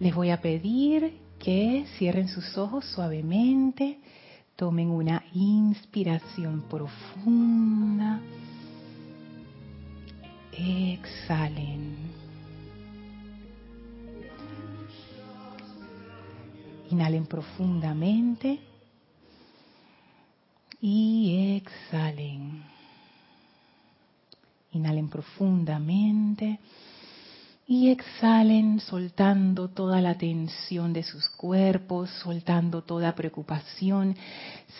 Les voy a pedir que cierren sus ojos suavemente, tomen una inspiración profunda, exhalen. Inhalen profundamente y exhalen. Inhalen profundamente y exhalen soltando toda la tensión de sus cuerpos, soltando toda preocupación.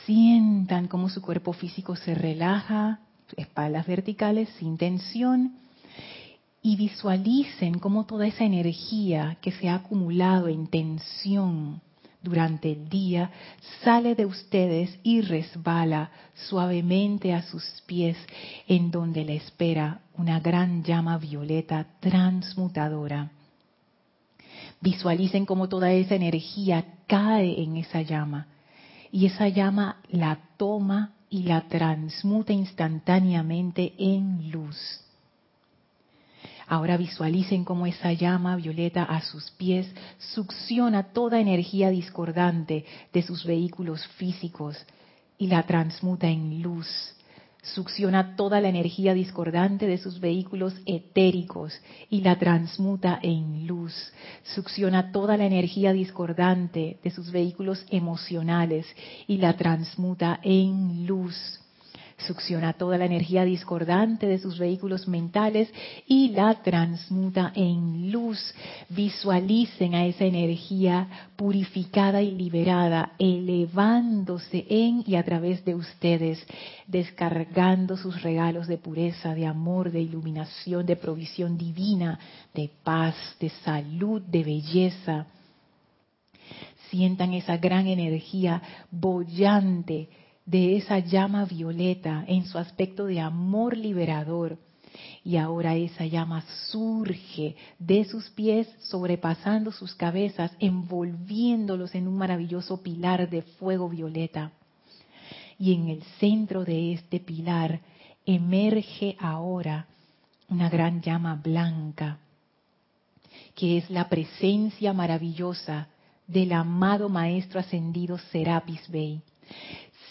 Sientan cómo su cuerpo físico se relaja, espaldas verticales sin tensión. Y visualicen cómo toda esa energía que se ha acumulado en tensión durante el día sale de ustedes y resbala suavemente a sus pies en donde le espera una gran llama violeta transmutadora. Visualicen cómo toda esa energía cae en esa llama y esa llama la toma y la transmuta instantáneamente en luz. Ahora visualicen cómo esa llama violeta a sus pies succiona toda energía discordante de sus vehículos físicos y la transmuta en luz. Succiona toda la energía discordante de sus vehículos etéricos y la transmuta en luz. Succiona toda la energía discordante de sus vehículos emocionales y la transmuta en luz succiona toda la energía discordante de sus vehículos mentales y la transmuta en luz. Visualicen a esa energía purificada y liberada, elevándose en y a través de ustedes, descargando sus regalos de pureza, de amor, de iluminación, de provisión divina, de paz, de salud, de belleza. Sientan esa gran energía bollante de esa llama violeta en su aspecto de amor liberador. Y ahora esa llama surge de sus pies, sobrepasando sus cabezas, envolviéndolos en un maravilloso pilar de fuego violeta. Y en el centro de este pilar emerge ahora una gran llama blanca, que es la presencia maravillosa del amado Maestro Ascendido Serapis Bey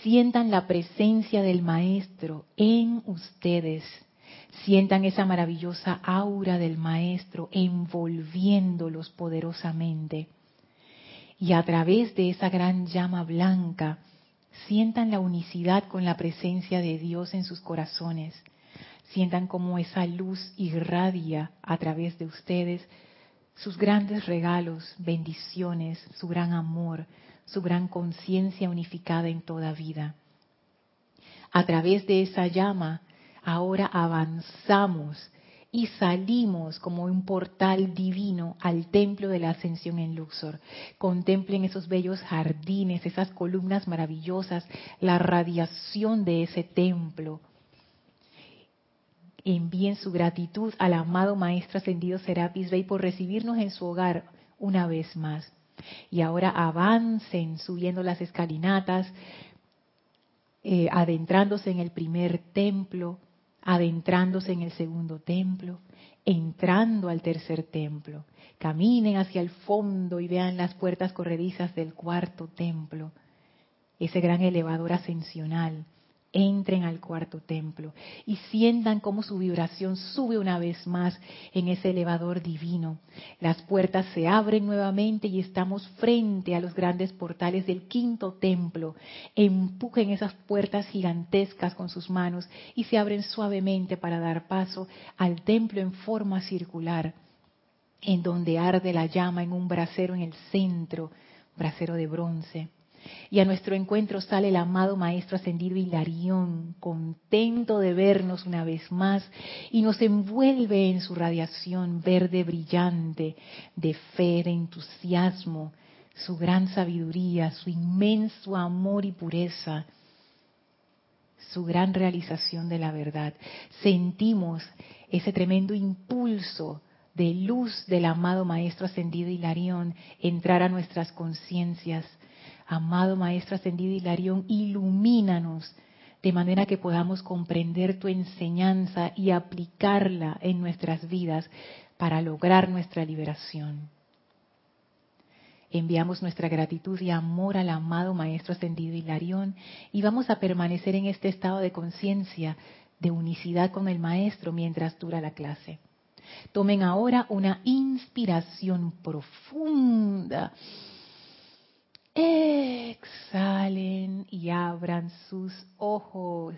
sientan la presencia del Maestro en ustedes. Sientan esa maravillosa aura del Maestro envolviéndolos poderosamente. Y a través de esa gran llama blanca, sientan la unicidad con la presencia de Dios en sus corazones. Sientan cómo esa luz irradia a través de ustedes sus grandes regalos, bendiciones, su gran amor, su gran conciencia unificada en toda vida. A través de esa llama, ahora avanzamos y salimos como un portal divino al templo de la ascensión en Luxor. Contemplen esos bellos jardines, esas columnas maravillosas, la radiación de ese templo. Envíen su gratitud al amado Maestro Ascendido Serapis Bey por recibirnos en su hogar una vez más. Y ahora avancen subiendo las escalinatas, eh, adentrándose en el primer templo, adentrándose en el segundo templo, entrando al tercer templo. Caminen hacia el fondo y vean las puertas corredizas del cuarto templo, ese gran elevador ascensional entren al cuarto templo y sientan cómo su vibración sube una vez más en ese elevador divino. Las puertas se abren nuevamente y estamos frente a los grandes portales del quinto templo. Empujen esas puertas gigantescas con sus manos y se abren suavemente para dar paso al templo en forma circular, en donde arde la llama en un brasero en el centro, brasero de bronce y a nuestro encuentro sale el amado Maestro Ascendido Hilarión, contento de vernos una vez más, y nos envuelve en su radiación verde brillante, de fe, de entusiasmo, su gran sabiduría, su inmenso amor y pureza, su gran realización de la verdad. Sentimos ese tremendo impulso de luz del amado Maestro Ascendido Hilarión entrar a nuestras conciencias Amado Maestro Ascendido Hilarión, ilumínanos de manera que podamos comprender tu enseñanza y aplicarla en nuestras vidas para lograr nuestra liberación. Enviamos nuestra gratitud y amor al amado Maestro Ascendido Hilarión y vamos a permanecer en este estado de conciencia, de unicidad con el Maestro mientras dura la clase. Tomen ahora una inspiración profunda. Exhalen y abran sus ojos.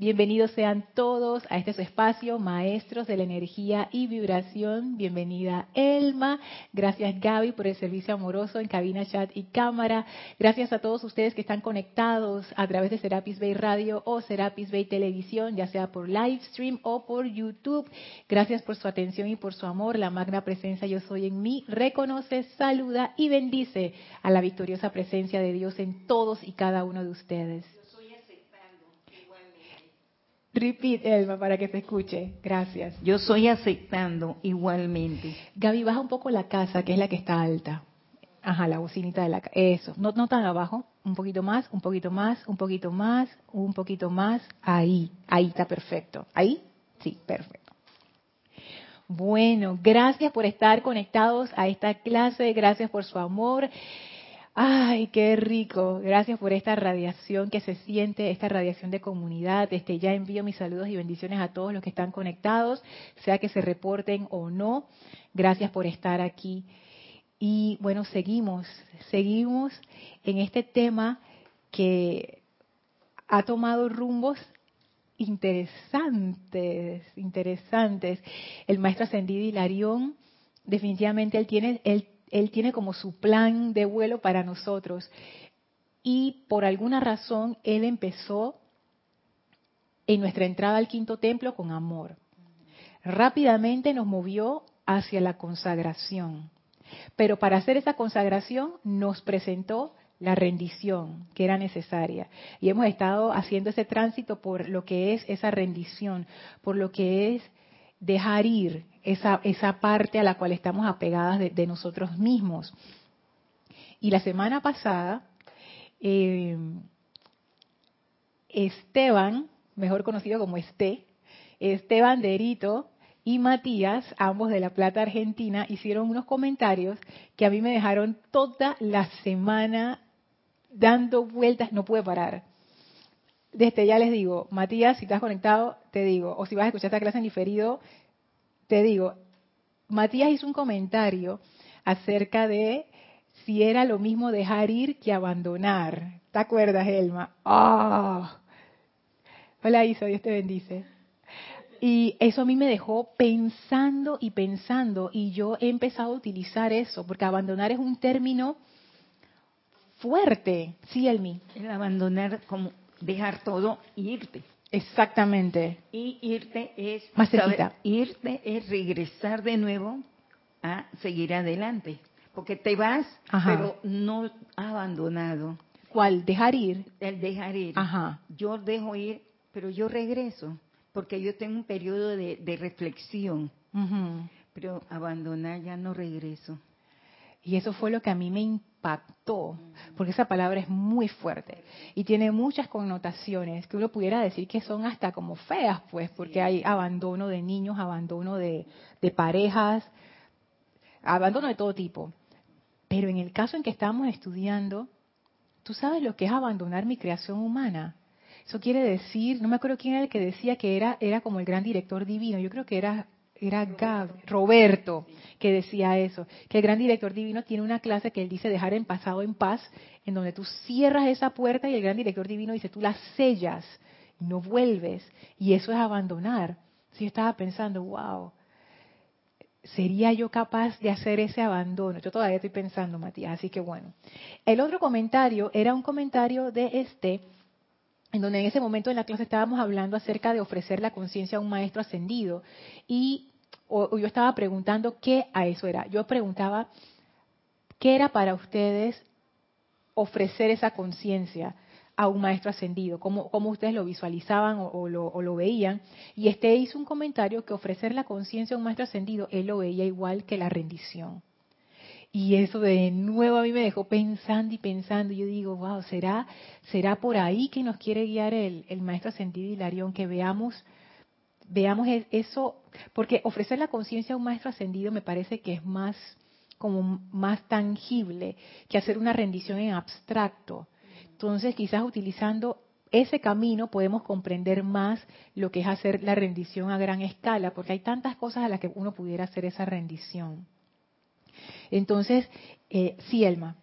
Bienvenidos sean todos a este espacio, maestros de la energía y vibración. Bienvenida Elma. Gracias Gaby por el servicio amoroso en cabina, chat y cámara. Gracias a todos ustedes que están conectados a través de Serapis Bay Radio o Serapis Bay Televisión, ya sea por live stream o por YouTube. Gracias por su atención y por su amor. La magna presencia yo soy en mí reconoce, saluda y bendice a la victoriosa presencia de Dios en todos y cada uno de ustedes. Repeat, Elma, para que se escuche. Gracias. Yo estoy aceptando igualmente. Gaby, baja un poco la casa, que es la que está alta. Ajá, la bocinita de la casa. Eso. No, no tan abajo. Un poquito más, un poquito más, un poquito más, un poquito más. Ahí. Ahí está perfecto. ¿Ahí? Sí, perfecto. Bueno, gracias por estar conectados a esta clase. Gracias por su amor. Ay, qué rico. Gracias por esta radiación que se siente, esta radiación de comunidad. Este, ya envío mis saludos y bendiciones a todos los que están conectados, sea que se reporten o no. Gracias por estar aquí. Y bueno, seguimos, seguimos en este tema que ha tomado rumbos interesantes, interesantes. El maestro ascendido Hilarión, definitivamente él tiene, él él tiene como su plan de vuelo para nosotros. Y por alguna razón Él empezó en nuestra entrada al quinto templo con amor. Rápidamente nos movió hacia la consagración. Pero para hacer esa consagración nos presentó la rendición que era necesaria. Y hemos estado haciendo ese tránsito por lo que es esa rendición, por lo que es dejar ir esa, esa parte a la cual estamos apegadas de, nosotros mismos. Y la semana pasada, eh, Esteban, mejor conocido como Esté, Esteban Derito y Matías, ambos de La Plata, Argentina, hicieron unos comentarios que a mí me dejaron toda la semana dando vueltas, no pude parar. Desde ya les digo, Matías, si estás conectado, te digo, o si vas a escuchar esta clase en diferido, te digo, Matías hizo un comentario acerca de si era lo mismo dejar ir que abandonar. ¿Te acuerdas, Elma? ¡Ah! Hola Isa, Dios te bendice. Y eso a mí me dejó pensando y pensando y yo he empezado a utilizar eso, porque abandonar es un término fuerte, sí, Elmi. El abandonar como dejar todo e irte. Exactamente. Y irte es más irte es regresar de nuevo a seguir adelante, porque te vas, pero no abandonado. ¿Cuál? Dejar ir. El dejar ir. Ajá. Yo dejo ir, pero yo regreso, porque yo tengo un periodo de, reflexión. Pero abandonar ya no regreso. Y eso fue lo que a mí me impactó, porque esa palabra es muy fuerte y tiene muchas connotaciones que uno pudiera decir que son hasta como feas, pues, porque hay abandono de niños, abandono de, parejas, abandono de todo tipo. Pero en el caso en que estamos estudiando, ¿tú sabes lo que es abandonar mi creación humana? Eso quiere decir, no me acuerdo quién era el que decía que era, era como el gran director divino, yo creo que era era Gab, Roberto, que decía eso, que el gran director divino tiene una clase que él dice dejar en pasado en paz, en donde tú cierras esa puerta y el gran director divino dice tú la sellas y no vuelves, y eso es abandonar. Si yo estaba pensando, wow, ¿sería yo capaz de hacer ese abandono? Yo todavía estoy pensando, Matías, así que bueno. El otro comentario era un comentario de este, en donde en ese momento en la clase estábamos hablando acerca de ofrecer la conciencia a un maestro ascendido y yo estaba preguntando qué a eso era. Yo preguntaba qué era para ustedes ofrecer esa conciencia a un maestro ascendido, cómo, cómo ustedes lo visualizaban o, lo, o, lo, veían. Y este hizo un comentario que ofrecer la conciencia a un maestro ascendido, él lo veía igual que la rendición. Y eso de nuevo a mí me dejó pensando y pensando. Yo digo, wow, ¿será, será por ahí que nos quiere guiar el, el maestro ascendido Hilarión? Que veamos, veamos eso, porque ofrecer la conciencia a un maestro ascendido me parece que es más como más tangible que hacer una rendición en abstracto. Entonces, quizás utilizando ese camino podemos comprender más lo que es hacer la rendición a gran escala, porque hay tantas cosas a las que uno pudiera hacer esa rendición. Entonces, eh, sí, Elma.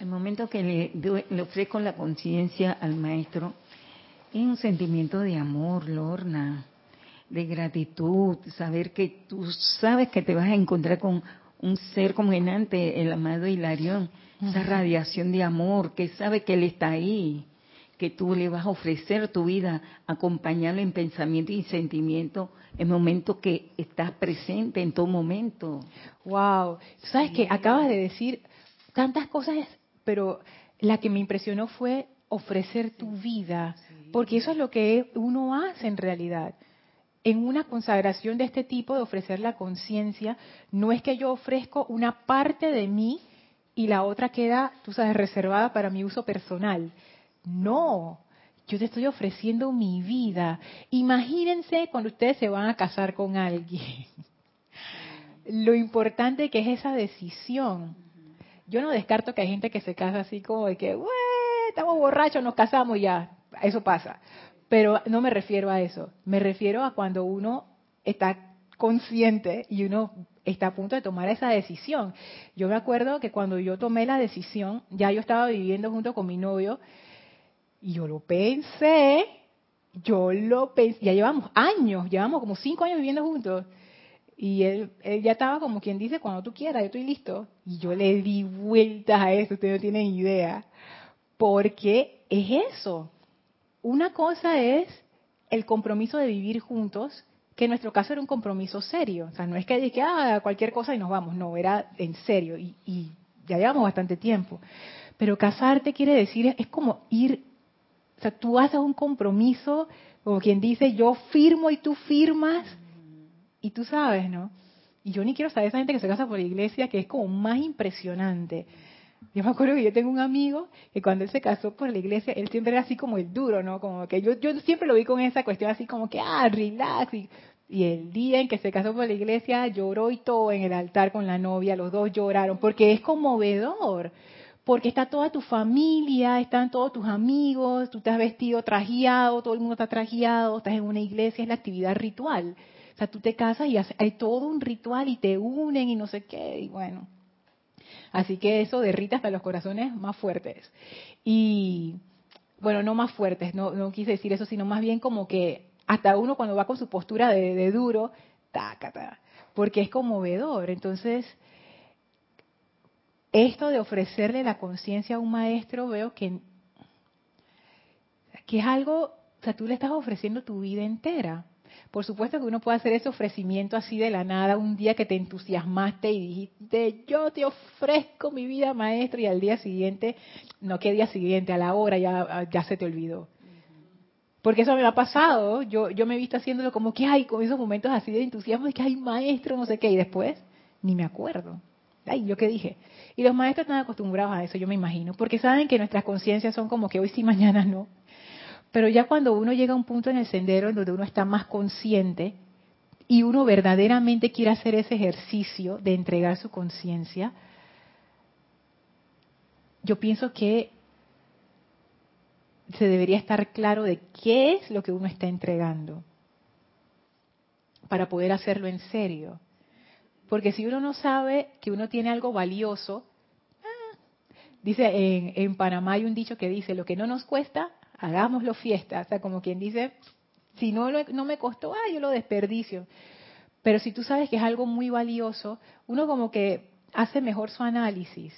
El momento que le, le ofrezco la conciencia al maestro, es un sentimiento de amor, Lorna, de gratitud, saber que tú sabes que te vas a encontrar con un ser como enante, el amado Hilarión, esa radiación de amor, que sabe que Él está ahí, que tú le vas a ofrecer tu vida, acompañarlo en pensamiento y sentimiento en momento que estás presente en todo momento. Wow, sabes que acabas de decir tantas cosas, pero la que me impresionó fue ofrecer tu vida, porque eso es lo que uno hace en realidad. En una consagración de este tipo de ofrecer la conciencia, no es que yo ofrezco una parte de mí y la otra queda, tú sabes, reservada para mi uso personal. No, yo te estoy ofreciendo mi vida. Imagínense cuando ustedes se van a casar con alguien. Lo importante que es esa decisión. Yo no descarto que hay gente que se casa así como de que, estamos borrachos, nos casamos ya. Eso pasa. Pero no me refiero a eso. Me refiero a cuando uno está consciente y uno está a punto de tomar esa decisión. Yo me acuerdo que cuando yo tomé la decisión, ya yo estaba viviendo junto con mi novio y yo lo pensé, yo lo pensé, ya llevamos años, llevamos como cinco años viviendo juntos. Y él, ya estaba como quien dice, cuando tú quieras, yo estoy listo. Y yo le di vueltas a eso, ustedes no tienen idea. Porque es eso. Una cosa es el compromiso de vivir juntos, que en nuestro caso era un compromiso serio. O sea, no es que dije, ah, cualquier cosa y nos vamos. No, era en serio. Y, y ya llevamos bastante tiempo. Pero casarte quiere decir, es como ir o sea, tú haces un compromiso, como quien dice, yo firmo y tú firmas, y tú sabes, ¿no? Y yo ni quiero saber esa gente que se casa por la iglesia, que es como más impresionante. Yo me acuerdo que yo tengo un amigo que cuando él se casó por la iglesia, él siempre era así como el duro, ¿no? Como que yo, yo siempre lo vi con esa cuestión así como que, ah, relax. Y, y el día en que se casó por la iglesia, lloró y todo en el altar con la novia, los dos lloraron, porque es conmovedor porque está toda tu familia, están todos tus amigos, tú te has vestido trajeado, todo el mundo está trajeado, estás en una iglesia, es la actividad ritual. O sea, tú te casas y hay todo un ritual y te unen y no sé qué, y bueno. Así que eso derrita hasta los corazones más fuertes. Y, bueno, no más fuertes, no, no quise decir eso, sino más bien como que hasta uno cuando va con su postura de, de duro, taca, porque es conmovedor. Entonces, esto de ofrecerle la conciencia a un maestro, veo que, que es algo, o sea, tú le estás ofreciendo tu vida entera. Por supuesto que uno puede hacer ese ofrecimiento así de la nada, un día que te entusiasmaste y dijiste, yo te ofrezco mi vida, maestro, y al día siguiente, no, ¿qué día siguiente? A la hora ya, ya se te olvidó. Porque eso me ha pasado, yo, yo me he visto haciéndolo como que hay, con esos momentos así de entusiasmo, de que hay maestro, no sé qué, y después ni me acuerdo. Ay, ¿yo qué dije? Y los maestros están acostumbrados a eso, yo me imagino, porque saben que nuestras conciencias son como que hoy sí, mañana no. Pero ya cuando uno llega a un punto en el sendero en donde uno está más consciente y uno verdaderamente quiere hacer ese ejercicio de entregar su conciencia, yo pienso que se debería estar claro de qué es lo que uno está entregando para poder hacerlo en serio. Porque si uno no sabe que uno tiene algo valioso, ah, dice en, en, Panamá hay un dicho que dice, lo que no nos cuesta, hagámoslo fiesta. O sea, como quien dice, si no, no me costó, ah, yo lo desperdicio. Pero si tú sabes que es algo muy valioso, uno como que hace mejor su análisis.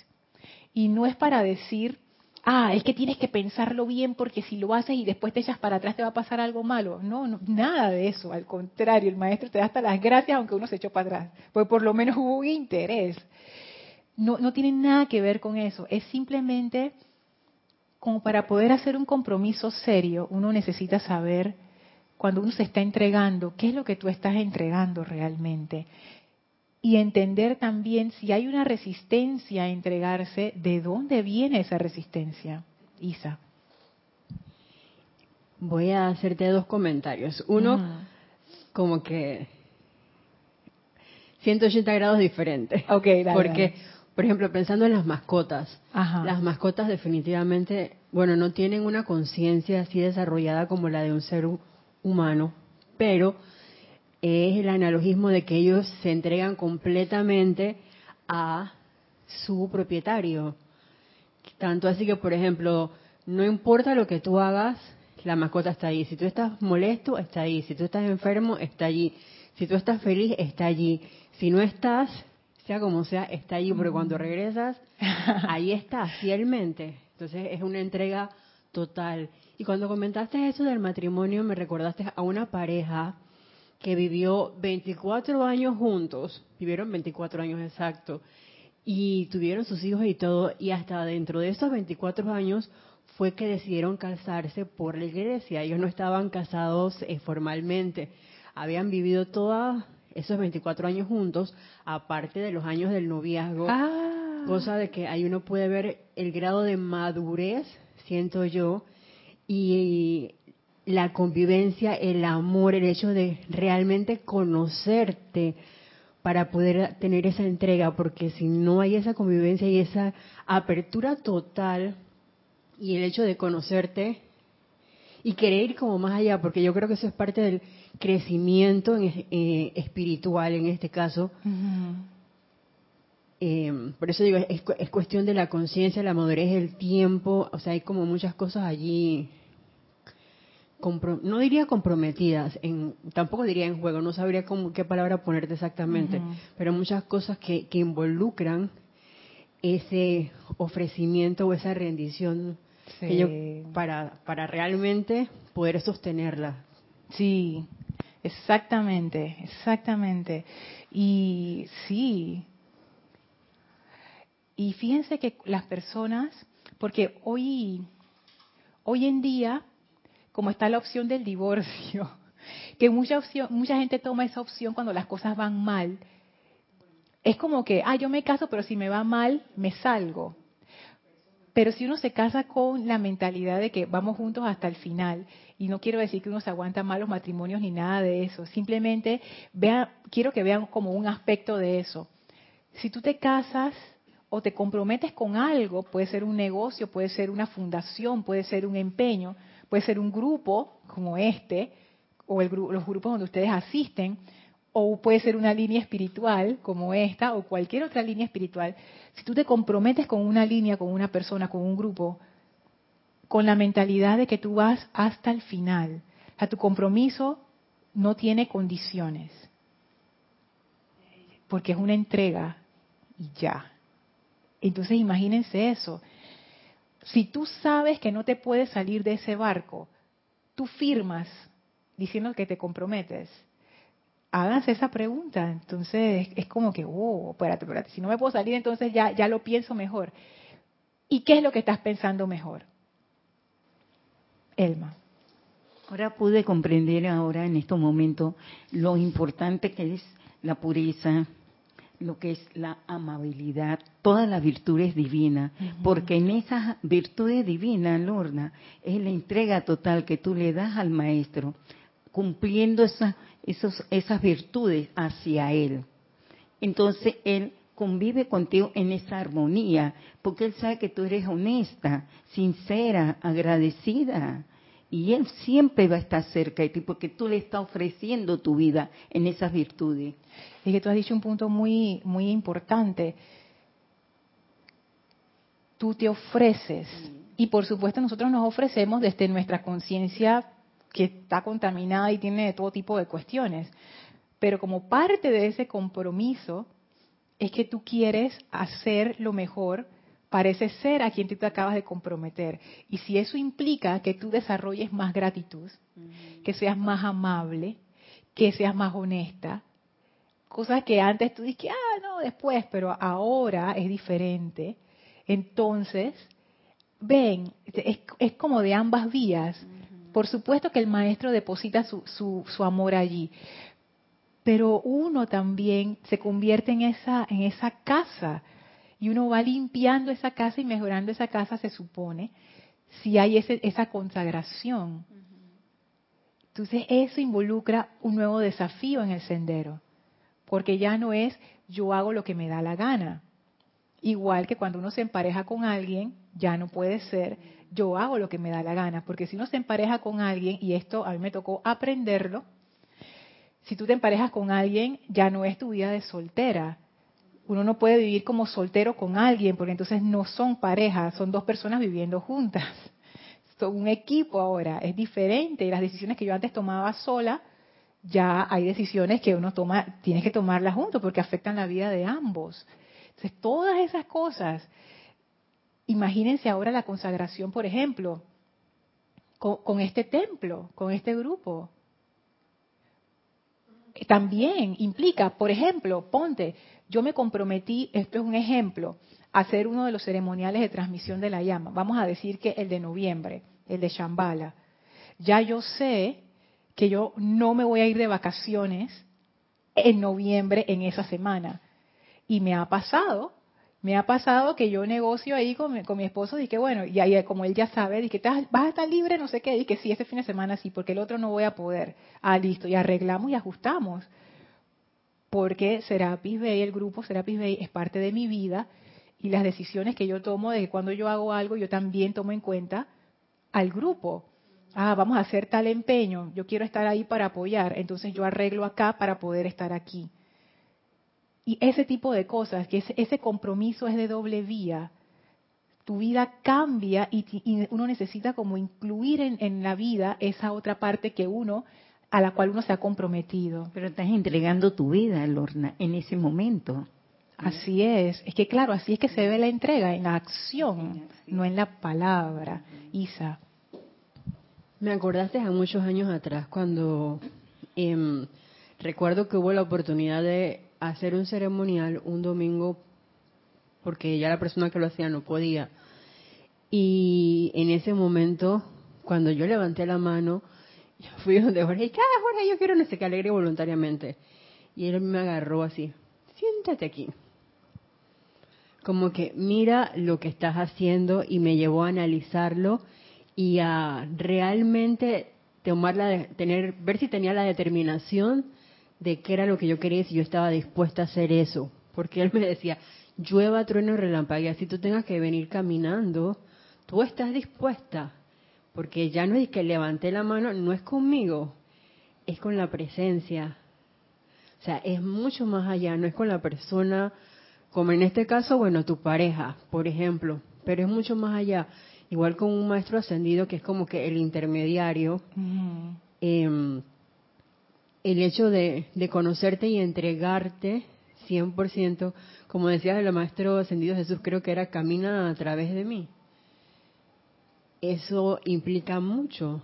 Y no es para decir, ah, es que tienes que pensarlo bien porque si lo haces y después te echas para atrás te va a pasar algo malo. No, no nada de eso. Al contrario, el maestro te da hasta las gracias aunque uno se echó para atrás. Porque por lo menos hubo un interés. No, no tiene nada que ver con eso. Es simplemente como para poder hacer un compromiso serio, uno necesita saber cuando uno se está entregando, qué es lo que tú estás entregando realmente y entender también si hay una resistencia a entregarse, de dónde viene esa resistencia. Isa. Voy a hacerte dos comentarios. Uno, como que 180 grados diferentes. Ok, Porque por ejemplo, pensando en las mascotas. Ajá. Las mascotas definitivamente, bueno, no tienen una conciencia así desarrollada como la de un ser hu- humano, pero es el analogismo de que ellos se entregan completamente a su propietario. Tanto así que, por ejemplo, no importa lo que tú hagas, la mascota está ahí. Si tú estás molesto, está ahí. Si tú estás enfermo, está allí. Si tú estás feliz, está allí. Si no estás, sea como sea, está allí. Porque cuando regresas, ahí está, fielmente. Entonces es una entrega total. Y cuando comentaste eso del matrimonio, me recordaste a una pareja que vivió 24 años juntos, vivieron 24 años exacto, y tuvieron sus hijos y todo, y hasta dentro de esos 24 años fue que decidieron casarse por la iglesia. Ellos no estaban casados eh, formalmente, habían vivido todos esos 24 años juntos, aparte de los años del noviazgo, Ah. cosa de que ahí uno puede ver el grado de madurez, siento yo, y la convivencia, el amor, el hecho de realmente conocerte para poder tener esa entrega, porque si no hay esa convivencia y esa apertura total y el hecho de conocerte y querer ir como más allá, porque yo creo que eso es parte del crecimiento en- eh, espiritual en este caso, eh, por eso digo, es, es cuestión de la conciencia, la madurez, el tiempo, o sea, hay como muchas cosas allí, compro- no diría comprometidas, en, tampoco diría en juego, no sabría cómo, qué palabra ponerte exactamente, pero muchas cosas que, que involucran ese ofrecimiento o esa rendición que Sí. yo- para, para realmente poder sostenerla. Sí, exactamente, exactamente. Y sí. Y fíjense que las personas, porque hoy, hoy en día, como está la opción del divorcio, que mucha opción, mucha gente toma esa opción cuando las cosas van mal, es como que, ah, yo me caso, pero si me va mal, me salgo. Pero si uno se casa con la mentalidad de que vamos juntos hasta el final, y no quiero decir que uno se aguanta mal los matrimonios ni nada de eso, simplemente vea, quiero que vean como un aspecto de eso. Si tú te casas o te comprometes con algo, puede ser un negocio, puede ser una fundación, puede ser un empeño, puede ser un grupo como este, o el los grupos donde ustedes asisten, o puede ser una línea espiritual como esta, o cualquier otra línea espiritual. Si tú te comprometes con una línea, con una persona, con un grupo, con la mentalidad de que tú vas hasta el final, o sea, tu compromiso no tiene condiciones, porque es una entrega y ya. Entonces imagínense eso. Si tú sabes que no te puedes salir de ese barco, tú firmas diciendo que te comprometes. Háganse esa pregunta. Entonces es como que, oh, espérate, espérate. Si no me puedo salir, entonces ya, ya lo pienso mejor. ¿Y qué es lo que estás pensando mejor? Elma. Ahora pude comprender ahora en estos momentos lo importante que es la pureza, lo que es la amabilidad, todas las virtudes divinas, porque en esas virtudes divinas, Lorna, es la entrega total que tú le das al maestro, cumpliendo esas, esos, esas virtudes hacia él. Entonces él convive contigo en esa armonía, porque él sabe que tú eres honesta, sincera, agradecida. Y él siempre va a estar cerca de ti, porque tú le estás ofreciendo tu vida en esas virtudes. Es que tú has dicho un punto muy, muy importante. Tú te ofreces. Y por supuesto nosotros nos ofrecemos desde nuestra conciencia que está contaminada y tiene todo tipo de cuestiones. Pero como parte de ese compromiso es que tú quieres hacer lo mejor para ese ser a quien tú te acabas de comprometer. Y si eso implica que tú desarrolles más gratitud, que seas más amable, que seas más honesta, cosas que antes tú dices, ah, no, después, pero ahora es diferente. Entonces, ven, es, es como de ambas vías. Por supuesto que el maestro deposita su, su, su amor allí, pero uno también se convierte en esa, en esa casa y uno va limpiando esa casa y mejorando esa casa, se supone, si hay ese, esa consagración. Entonces eso involucra un nuevo desafío en el sendero, porque ya no es yo hago lo que me da la gana, Igual que cuando uno se empareja con alguien, ya no puede ser yo hago lo que me da la gana, porque si uno se empareja con alguien, y esto a mí me tocó aprenderlo, si tú te emparejas con alguien, ya no es tu vida de soltera. Uno no puede vivir como soltero con alguien, porque entonces no son parejas, son dos personas viviendo juntas. Son un equipo ahora, es diferente. Y las decisiones que yo antes tomaba sola, ya hay decisiones que uno toma, tienes que tomarlas juntos porque afectan la vida de ambos. Entonces, todas esas cosas, imagínense ahora la consagración, por ejemplo, con, este templo, con este grupo. También implica, por ejemplo, ponte, yo me comprometí, esto es un ejemplo, a hacer uno de los ceremoniales de transmisión de la llama. Vamos a decir que el de noviembre, el de Shambhala. Ya yo sé que yo no me voy a ir de vacaciones en noviembre en esa semana. Y me ha pasado, me ha pasado que yo negocio ahí con mi, con mi esposo y que bueno, y ahí como él ya sabe, que vas a estar libre, no sé qué, y que sí, este fin de semana sí, porque el otro no voy a poder. Ah, listo, y arreglamos y ajustamos. Porque Serapis Bay, el grupo Serapis Bay, es parte de mi vida y las decisiones que yo tomo de que cuando yo hago algo, yo también tomo en cuenta al grupo ah, vamos a hacer tal empeño, yo quiero estar ahí para apoyar, entonces yo arreglo acá para poder estar aquí. Y ese tipo de cosas, que ese, compromiso es de doble vía, tu vida cambia y, uno necesita como incluir en, en, la vida esa otra parte que uno, a la cual uno se ha comprometido. Pero estás entregando tu vida, Lorna, en ese momento. Así es, es que claro, así es que se ve la entrega, en la acción, no en la palabra. Isa. Me acordaste a muchos años atrás cuando em, recuerdo que hubo la oportunidad de hacer un ceremonial un domingo porque ya la persona que lo hacía no podía. Y en ese momento, cuando yo levanté la mano, fui donde Jorge y ah, Jorge, yo quiero no sé qué alegre voluntariamente. Y él me agarró así, siéntate aquí. Como que mira lo que estás haciendo y me llevó a analizarlo y a realmente tomar tener, ver si tenía la determinación de qué era lo que yo quería y si yo estaba dispuesta a hacer eso. Porque él me decía, llueva, trueno, y si tú tengas que venir caminando, tú estás dispuesta. Porque ya no es que levanté la mano, no es conmigo, es con la presencia. O sea, es mucho más allá, no es con la persona, como en este caso, bueno, tu pareja, por ejemplo, pero es mucho más allá igual con un maestro ascendido que es como que el intermediario, el hecho de, conocerte y entregarte 100%, como decía el maestro ascendido Jesús, creo que era camina a través de mí. Eso implica mucho.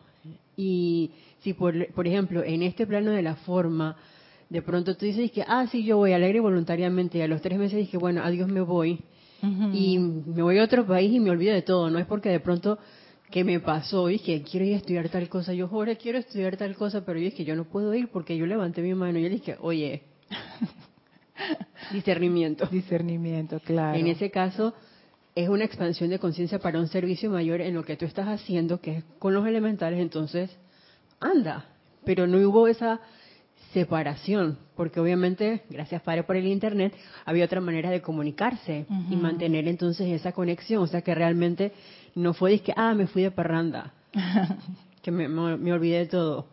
Y si, por, por ejemplo, en este plano de la forma, de pronto tú dices que, ah, sí, yo voy alegre voluntariamente, y a los tres meses dije, bueno, adiós me voy, y me voy a otro país y me olvido de todo. No es porque de pronto que me pasó y que quiero ir a estudiar tal cosa. Yo, ahora quiero estudiar tal cosa, pero yo es que yo no puedo ir porque yo levanté mi mano y yo le dije, oye, discernimiento. Discernimiento, claro. En ese caso, es una expansión de conciencia para un servicio mayor en lo que tú estás haciendo, que es con los elementales, entonces, anda. Pero no hubo esa separación, porque obviamente, gracias Padre por el Internet, había otra manera de comunicarse y mantener entonces esa conexión, o sea que realmente no fue de que, ah, me fui de parranda, que me, me, olvidé de todo.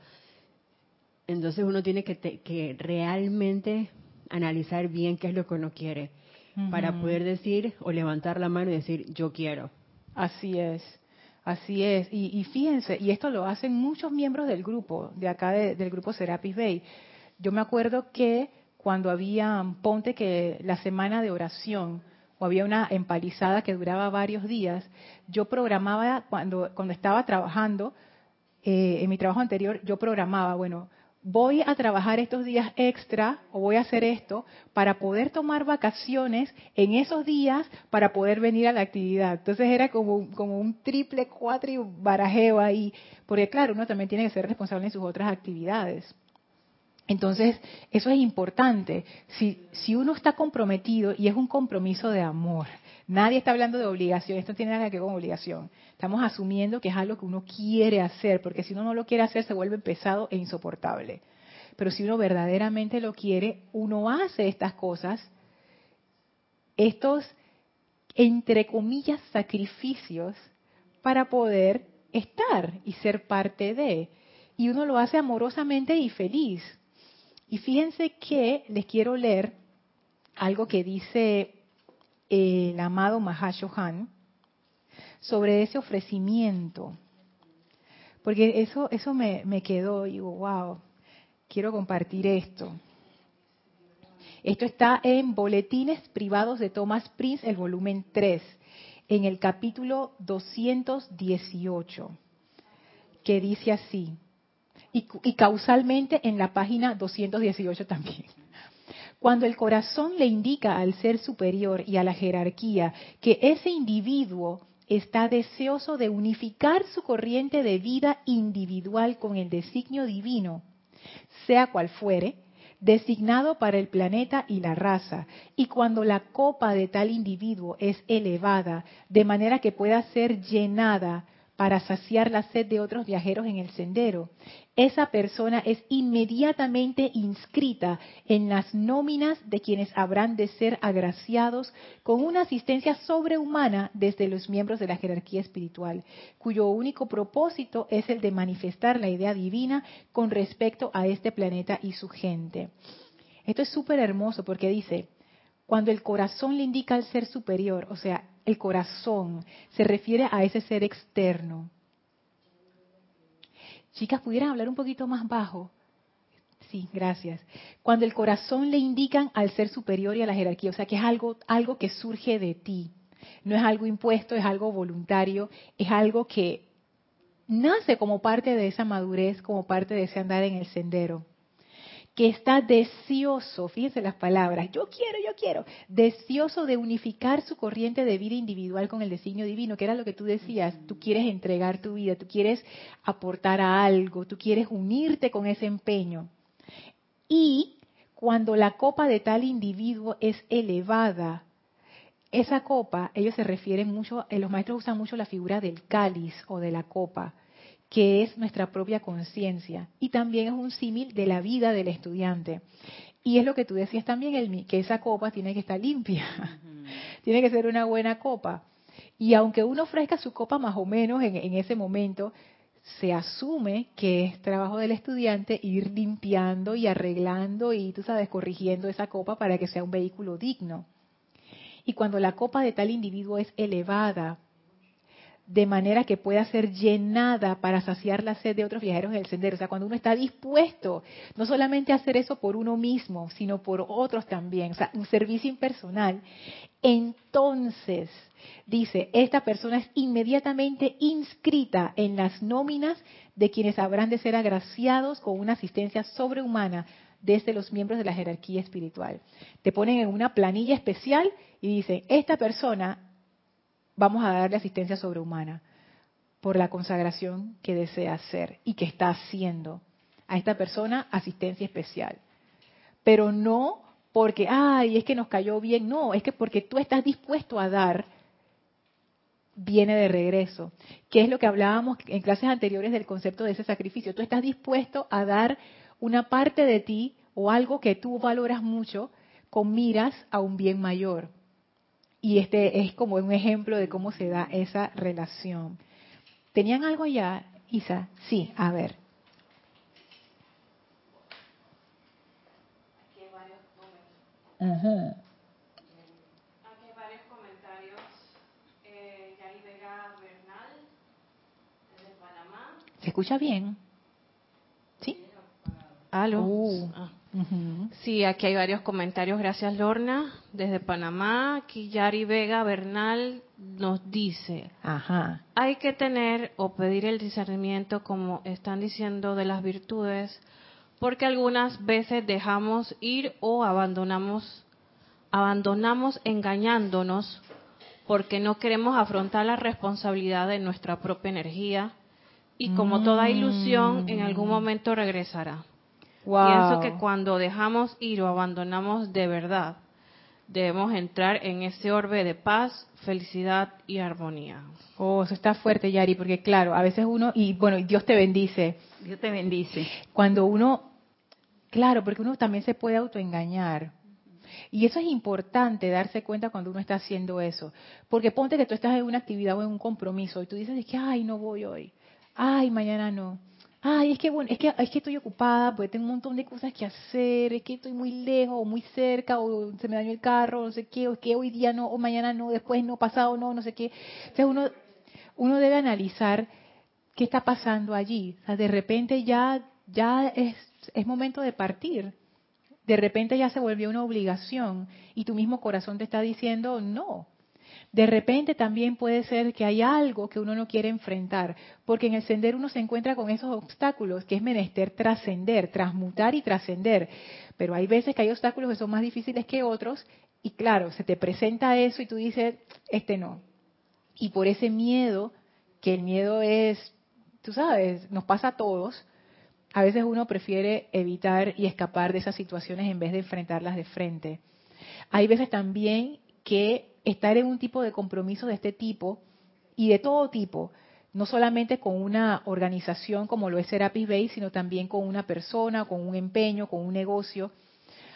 Entonces uno tiene que, que realmente analizar bien qué es lo que uno quiere, para poder decir o levantar la mano y decir, yo quiero. Así es. Así es, y, fíjense, y esto lo hacen muchos miembros del grupo, de acá del grupo Serapis Bay. Yo me acuerdo que cuando había, ponte que la semana de oración, o había una empalizada que duraba varios días, yo programaba, cuando, cuando estaba trabajando, eh, en mi trabajo anterior, yo programaba, bueno, voy a trabajar estos días extra o voy a hacer esto para poder tomar vacaciones en esos días para poder venir a la actividad. Entonces era como, como un triple, cuatro barajeo ahí, porque claro, uno también tiene que ser responsable en sus otras actividades. Entonces, eso es importante. Si, si uno está comprometido, y es un compromiso de amor, nadie está hablando de obligación, esto no tiene nada que ver con obligación. Estamos asumiendo que es algo que uno quiere hacer, porque si uno no lo quiere hacer se vuelve pesado e insoportable. Pero si uno verdaderamente lo quiere, uno hace estas cosas, estos entre comillas, sacrificios para poder estar y ser parte de. Y uno lo hace amorosamente y feliz. Y fíjense que les quiero leer algo que dice el amado Mahashohan sobre ese ofrecimiento. Porque eso, eso me, me quedó digo, wow, quiero compartir esto. Esto está en Boletines Privados de Thomas Prince, el volumen 3, en el capítulo 218, que dice así, y, causalmente en la página 218 también. Cuando el corazón le indica al ser superior y a la jerarquía que ese individuo está deseoso de unificar su corriente de vida individual con el designio divino, sea cual fuere, designado para el planeta y la raza, y cuando la copa de tal individuo es elevada, de manera que pueda ser llenada para saciar la sed de otros viajeros en el sendero, esa persona es inmediatamente inscrita en las nóminas de quienes habrán de ser agraciados con una asistencia sobrehumana desde los miembros de la jerarquía espiritual, cuyo único propósito es el de manifestar la idea divina con respecto a este planeta y su gente. Esto es súper hermoso porque dice, cuando el corazón le indica al ser superior, o sea, el corazón se refiere a ese ser externo. Chicas, ¿pudieran hablar un poquito más bajo? Sí, gracias. Cuando el corazón le indican al ser superior y a la jerarquía, o sea que es algo, algo que surge de ti. No es algo impuesto, es algo voluntario, es algo que nace como parte de esa madurez, como parte de ese andar en el sendero que está deseoso, fíjense las palabras, yo quiero, yo quiero, deseoso de unificar su corriente de vida individual con el designio divino, que era lo que tú decías, tú quieres entregar tu vida, tú quieres aportar a algo, tú quieres unirte con ese empeño. Y cuando la copa de tal individuo es elevada, esa copa, ellos se refieren mucho, eh, los maestros usan mucho la figura del cáliz o de la copa que es nuestra propia conciencia. Y también es un símil de la vida del estudiante. Y es lo que tú decías también, Elmi, que esa copa tiene que estar limpia. tiene que ser una buena copa. Y aunque uno ofrezca su copa más o menos en, en ese momento, se asume que es trabajo del estudiante ir limpiando y arreglando y, tú sabes, corrigiendo esa copa para que sea un vehículo digno. Y cuando la copa de tal individuo es elevada, de manera que pueda ser llenada para saciar la sed de otros viajeros en el sendero. O sea, cuando uno está dispuesto no solamente a hacer eso por uno mismo, sino por otros también, o sea, un servicio impersonal, entonces, dice, esta persona es inmediatamente inscrita en las nóminas de quienes habrán de ser agraciados con una asistencia sobrehumana desde los miembros de la jerarquía espiritual. Te ponen en una planilla especial y dicen, esta persona vamos a darle asistencia sobrehumana por la consagración que desea hacer y que está haciendo. A esta persona asistencia especial. Pero no porque, ay, es que nos cayó bien, no, es que porque tú estás dispuesto a dar, viene de regreso. ¿Qué es lo que hablábamos en clases anteriores del concepto de ese sacrificio? Tú estás dispuesto a dar una parte de ti o algo que tú valoras mucho con miras a un bien mayor. Y este es como un ejemplo de cómo se da esa relación. ¿Tenían algo ya, Isa? Sí, a ver. Aquí hay varios comentarios. Aquí hay varios comentarios. Eh, Yari Vega Bernal, desde Panamá. ¿Se escucha bien? ¿Sí? Aló. Uh. Ah. Sí, aquí hay varios comentarios. Gracias, Lorna. Desde Panamá, aquí Yari Vega Bernal nos dice, Ajá. hay que tener o pedir el discernimiento, como están diciendo, de las virtudes, porque algunas veces dejamos ir o abandonamos, abandonamos engañándonos porque no queremos afrontar la responsabilidad de nuestra propia energía y como toda ilusión en algún momento regresará. Wow. Pienso que cuando dejamos ir o abandonamos de verdad, debemos entrar en ese orbe de paz, felicidad y armonía. Oh, eso está fuerte, Yari, porque claro, a veces uno, y bueno, Dios te bendice. Dios te bendice. Cuando uno, claro, porque uno también se puede autoengañar. Y eso es importante darse cuenta cuando uno está haciendo eso. Porque ponte que tú estás en una actividad o en un compromiso y tú dices que, ay, no voy hoy. Ay, mañana no. Ay, es que bueno, es que, es que estoy ocupada, porque tengo un montón de cosas que hacer, es que estoy muy lejos o muy cerca, o se me dañó el carro, no sé qué, o es que hoy día no, o mañana no, después no, pasado no, no sé qué. Entonces uno, uno debe analizar qué está pasando allí. O sea, de repente ya, ya es, es momento de partir de repente ya se volvió una obligación y tu mismo corazón te está diciendo no. De repente también puede ser que hay algo que uno no quiere enfrentar, porque en el sendero uno se encuentra con esos obstáculos que es menester trascender, transmutar y trascender. Pero hay veces que hay obstáculos que son más difíciles que otros y claro, se te presenta eso y tú dices, este no. Y por ese miedo, que el miedo es, tú sabes, nos pasa a todos, a veces uno prefiere evitar y escapar de esas situaciones en vez de enfrentarlas de frente. Hay veces también que estar en un tipo de compromiso de este tipo y de todo tipo, no solamente con una organización como lo es Serapis Bay, sino también con una persona, con un empeño, con un negocio,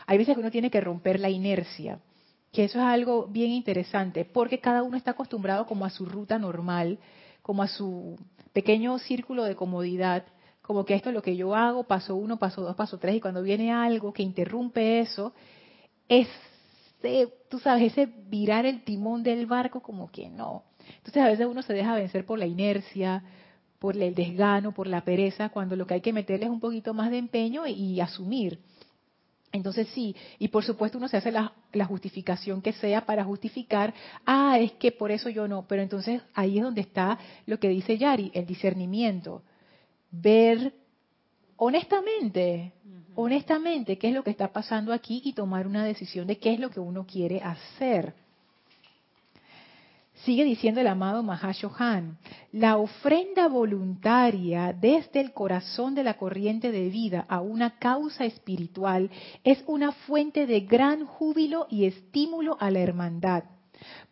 hay veces que uno tiene que romper la inercia, que eso es algo bien interesante, porque cada uno está acostumbrado como a su ruta normal, como a su pequeño círculo de comodidad, como que esto es lo que yo hago, paso uno, paso dos, paso tres, y cuando viene algo que interrumpe eso, ese, tú sabes, ese virar el timón del barco como que no. Entonces a veces uno se deja vencer por la inercia, por el desgano, por la pereza, cuando lo que hay que meterle es un poquito más de empeño y, asumir. Entonces sí, y por supuesto uno se hace la, la, justificación que sea para justificar, ah, es que por eso yo no, pero entonces ahí es donde está lo que dice Yari, el discernimiento ver honestamente, honestamente qué es lo que está pasando aquí y tomar una decisión de qué es lo que uno quiere hacer. Sigue diciendo el amado Mahashohan, la ofrenda voluntaria desde el corazón de la corriente de vida a una causa espiritual es una fuente de gran júbilo y estímulo a la hermandad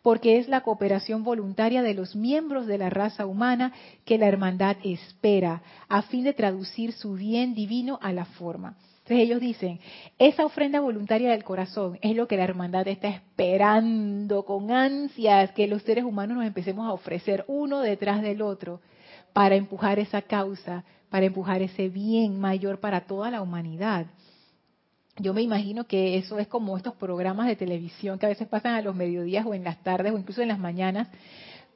porque es la cooperación voluntaria de los miembros de la raza humana que la hermandad espera, a fin de traducir su bien divino a la forma. Entonces ellos dicen, esa ofrenda voluntaria del corazón es lo que la hermandad está esperando con ansias, que los seres humanos nos empecemos a ofrecer uno detrás del otro para empujar esa causa, para empujar ese bien mayor para toda la humanidad. Yo me imagino que eso es como estos programas de televisión que a veces pasan a los mediodías o en las tardes o incluso en las mañanas,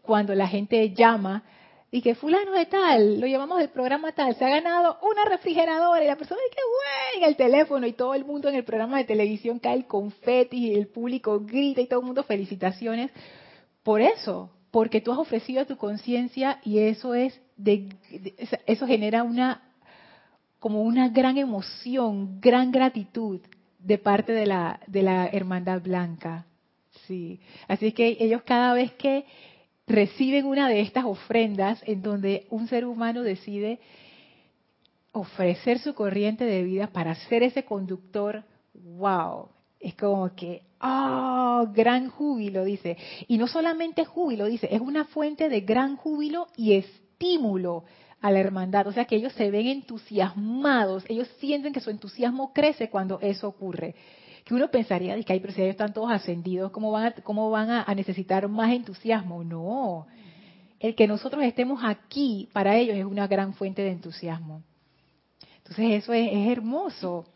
cuando la gente llama y que fulano de tal, lo llamamos del programa tal, se ha ganado una refrigeradora y la persona dice que en el teléfono y todo el mundo en el programa de televisión cae el confeti y el público grita y todo el mundo felicitaciones. Por eso, porque tú has ofrecido a tu conciencia y eso es de, eso genera una como una gran emoción, gran gratitud de parte de la, de la hermandad blanca. Sí. Así que ellos cada vez que reciben una de estas ofrendas en donde un ser humano decide ofrecer su corriente de vida para ser ese conductor, wow, es como que, oh, gran júbilo, dice. Y no solamente júbilo, dice, es una fuente de gran júbilo y estímulo a la hermandad. O sea que ellos se ven entusiasmados, ellos sienten que su entusiasmo crece cuando eso ocurre. Que uno pensaría, que hay pero si ellos están todos ascendidos, ¿cómo van, a, cómo van a, necesitar más entusiasmo? No. El que nosotros estemos aquí para ellos es una gran fuente de entusiasmo. Entonces eso es, es hermoso.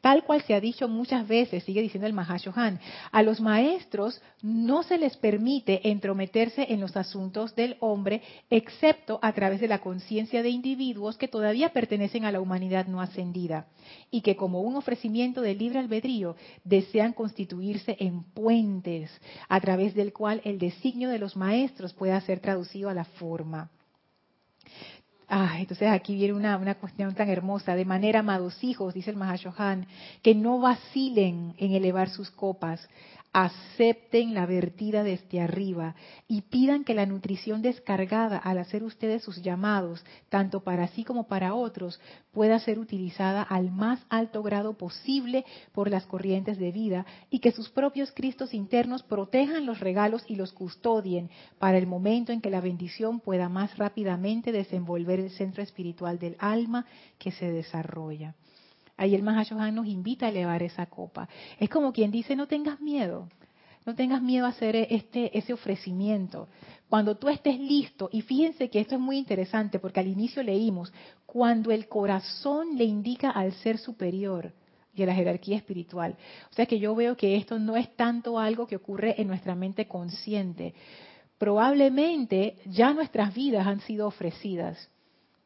Tal cual se ha dicho muchas veces, sigue diciendo el Mahashohan, a los maestros no se les permite entrometerse en los asuntos del hombre, excepto a través de la conciencia de individuos que todavía pertenecen a la humanidad no ascendida y que como un ofrecimiento de libre albedrío desean constituirse en puentes a través del cual el designio de los maestros pueda ser traducido a la forma. Ah, entonces aquí viene una, una, cuestión tan hermosa. De manera, amados hijos, dice el Mahashohan, que no vacilen en elevar sus copas, acepten la vertida desde arriba y pidan que la nutrición descargada al hacer ustedes sus llamados, tanto para sí como para otros, pueda ser utilizada al más alto grado posible por las corrientes de vida y que sus propios Cristos internos protejan los regalos y los custodien para el momento en que la bendición pueda más rápidamente desenvolver el centro espiritual del alma que se desarrolla. Ahí el Mahashohan nos invita a elevar esa copa. Es como quien dice, no tengas miedo, no tengas miedo a hacer este, ese ofrecimiento. Cuando tú estés listo, y fíjense que esto es muy interesante porque al inicio leímos, cuando el corazón le indica al ser superior y a la jerarquía espiritual. O sea que yo veo que esto no es tanto algo que ocurre en nuestra mente consciente. Probablemente ya nuestras vidas han sido ofrecidas,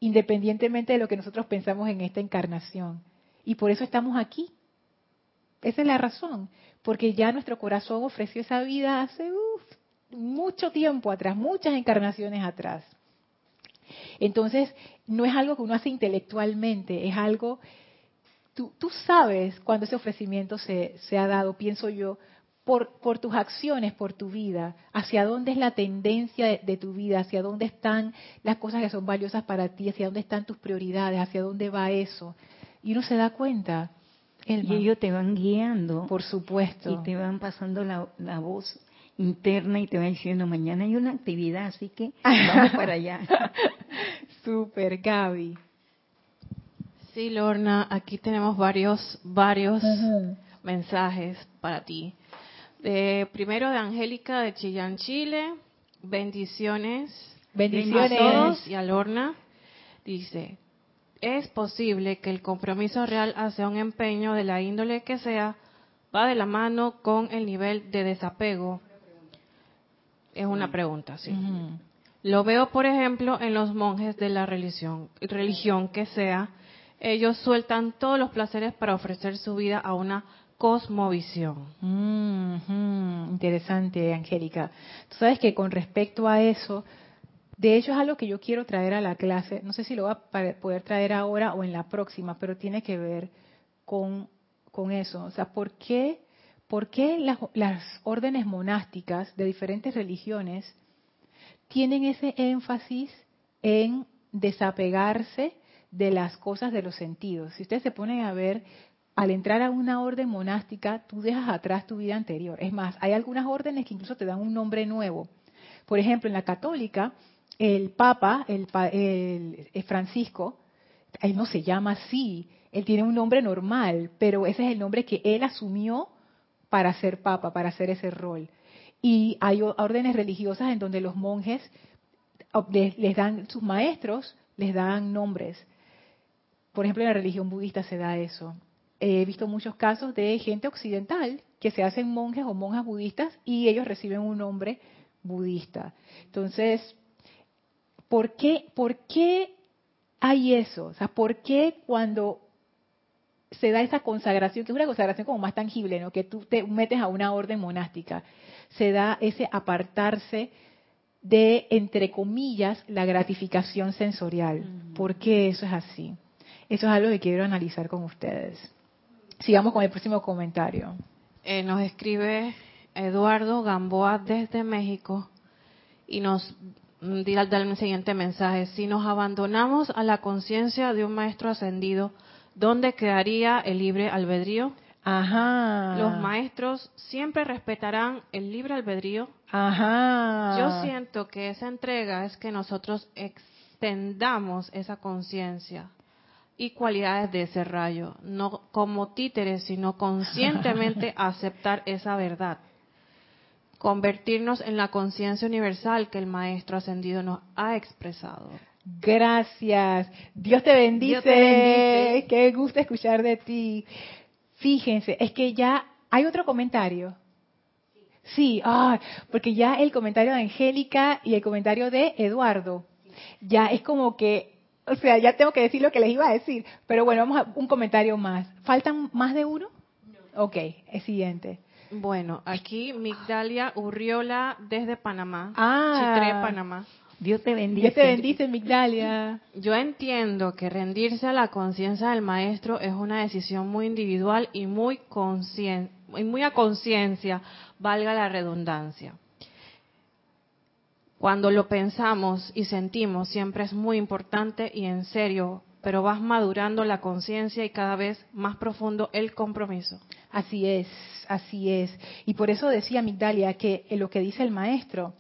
independientemente de lo que nosotros pensamos en esta encarnación. Y por eso estamos aquí. Esa es la razón, porque ya nuestro corazón ofreció esa vida hace mucho tiempo atrás, muchas encarnaciones atrás. Entonces, no es algo que uno hace intelectualmente, es algo, tú, tú sabes cuando ese ofrecimiento se, se ha dado, pienso yo, por, por, tus acciones, por tu vida, hacia dónde es la tendencia de, de, tu vida, hacia dónde están las cosas que son valiosas para ti, hacia dónde están tus prioridades, hacia dónde va eso. Y uno se da cuenta. Elma, y ellos te van guiando. Por supuesto. Y te van pasando la, la voz interna y te van diciendo, mañana hay una actividad, así que vamos para allá. Super, Gaby. Sí, Lorna, aquí tenemos varios, varios uh -huh. mensajes para ti. De, primero de Angélica de Chillán, Chile. Bendiciones. Bendiciones. A todos y a Lorna. Dice, es posible que el compromiso real hacia un empeño de la índole que sea va de la mano con el nivel de desapego. Es una pregunta, sí. Uh -huh. Lo veo, por ejemplo, en los monjes de la religión, religión que sea. Ellos sueltan todos los placeres para ofrecer su vida a una cosmovisión. Mm. Interesante, Angélica. Tú sabes que con respecto a eso, de hecho es algo que yo quiero traer a la clase, no sé si lo va a poder traer ahora o en la próxima, pero tiene que ver con, con eso. O sea, ¿por qué, por qué las, las órdenes monásticas de diferentes religiones tienen ese énfasis en desapegarse de las cosas de los sentidos? Si ustedes se ponen a ver, al entrar a una orden monástica, tú dejas atrás tu vida anterior. Es más, hay algunas órdenes que incluso te dan un nombre nuevo. Por ejemplo, en la católica, el Papa, el, el, el, Francisco, él no se llama así, él tiene un nombre normal, pero ese es el nombre que él asumió para ser Papa, para hacer ese rol. Y hay órdenes religiosas en donde los monjes les dan, sus maestros les dan nombres. Por ejemplo, en la religión budista se da eso. He visto muchos casos de gente occidental que se hacen monjes o monjas budistas y ellos reciben un nombre budista. Entonces, ¿por qué, ¿por qué hay eso? O sea, ¿por qué cuando se da esa consagración, que es una consagración como más tangible, ¿no? que tú te metes a una orden monástica, se da ese apartarse de, entre comillas, la gratificación sensorial? Uh -huh. ¿Por qué eso es así? Eso es algo que quiero analizar con ustedes. Sigamos con el próximo comentario. Eh, nos escribe Eduardo Gamboa desde México y nos da el siguiente mensaje. Si nos abandonamos a la conciencia de un maestro ascendido, ¿dónde quedaría el libre albedrío? Ajá. Los maestros siempre respetarán el libre albedrío. Ajá. Yo siento que esa entrega es que nosotros extendamos esa conciencia y cualidades de ese rayo, no como títeres, sino conscientemente aceptar esa verdad. Convertirnos en la conciencia universal que el Maestro Ascendido nos ha expresado. Gracias. Dios te bendice. Dios te bendice. Qué gusto escuchar de ti. Fíjense, es que ya hay otro comentario. Sí, ah, porque ya el comentario de Angélica y el comentario de Eduardo, ya es como que o sea, ya tengo que decir lo que les iba a decir. Pero bueno, vamos a un comentario más. ¿Faltan más de uno? No. Ok, el siguiente. Bueno, aquí Migdalia Urriola desde Panamá. Ah. Chitré, Panamá. Dios te bendice. Dios te bendice, Migdalia. Yo entiendo que rendirse a la conciencia del maestro es una decisión muy individual y muy, y muy a conciencia, valga la redundancia. Cuando lo pensamos y sentimos siempre es muy importante y en serio, pero vas madurando la conciencia y cada vez más profundo el compromiso. Así es, así es. Y por eso decía Migdalia que en lo que dice el maestro,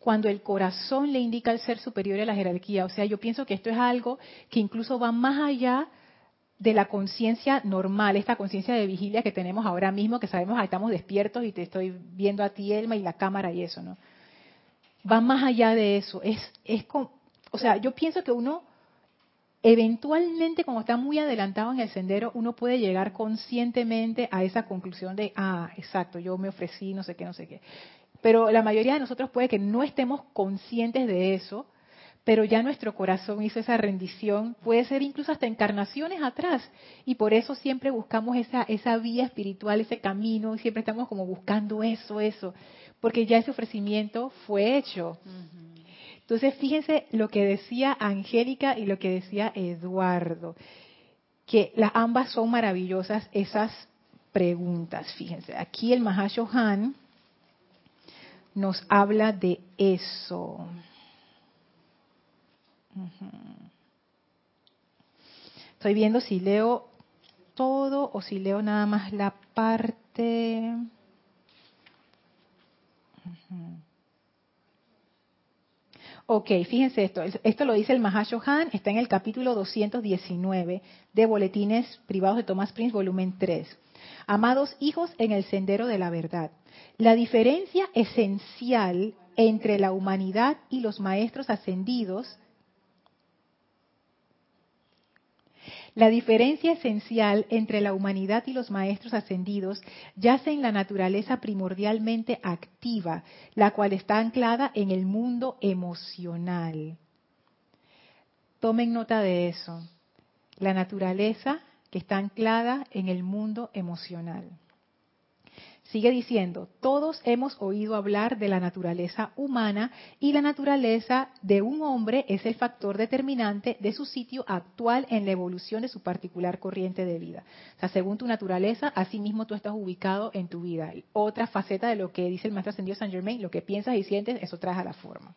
cuando el corazón le indica al ser superior a la jerarquía, o sea, yo pienso que esto es algo que incluso va más allá de la conciencia normal, esta conciencia de vigilia que tenemos ahora mismo, que sabemos que estamos despiertos y te estoy viendo a ti, Elma, y la cámara y eso, ¿no? Va más allá de eso. Es, es o sea, yo pienso que uno, eventualmente, como está muy adelantado en el sendero, uno puede llegar conscientemente a esa conclusión de, ah, exacto, yo me ofrecí, no sé qué, no sé qué. Pero la mayoría de nosotros puede que no estemos conscientes de eso, pero ya nuestro corazón hizo esa rendición, puede ser incluso hasta encarnaciones atrás, y por eso siempre buscamos esa, esa vía espiritual, ese camino, y siempre estamos como buscando eso, eso, porque ya ese ofrecimiento fue hecho. Entonces, fíjense lo que decía Angélica y lo que decía Eduardo, que las ambas son maravillosas esas preguntas. Fíjense, aquí el Mahashohan nos habla de eso. Estoy viendo si leo todo o si leo nada más la parte. Ok, fíjense esto. Esto lo dice el Mahashohan, está en el capítulo 219 de Boletines Privados de Thomas Prince, volumen 3. Amados hijos en el sendero de la verdad. La diferencia esencial entre la humanidad y los maestros ascendidos La diferencia esencial entre la humanidad y los maestros ascendidos yace en la naturaleza primordialmente activa, la cual está anclada en el mundo emocional. Tomen nota de eso. La naturaleza que está anclada en el mundo emocional. Sigue diciendo, todos hemos oído hablar de la naturaleza humana y la naturaleza de un hombre es el factor determinante de su sitio actual en la evolución de su particular corriente de vida. O sea, según tu naturaleza, así mismo tú estás ubicado en tu vida. Otra faceta de lo que dice el maestro ascendido Saint Germain, lo que piensas y sientes, eso trae a la forma.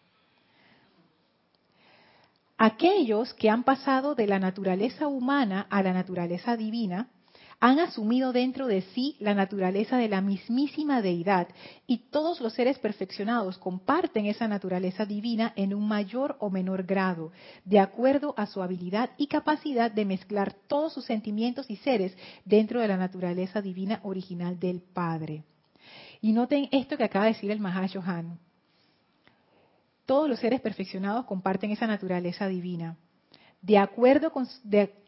Aquellos que han pasado de la naturaleza humana a la naturaleza divina, han asumido dentro de sí la naturaleza de la mismísima deidad y todos los seres perfeccionados comparten esa naturaleza divina en un mayor o menor grado, de acuerdo a su habilidad y capacidad de mezclar todos sus sentimientos y seres dentro de la naturaleza divina original del Padre. Y noten esto que acaba de decir el Mahashohan. Todos los seres perfeccionados comparten esa naturaleza divina. De acuerdo con,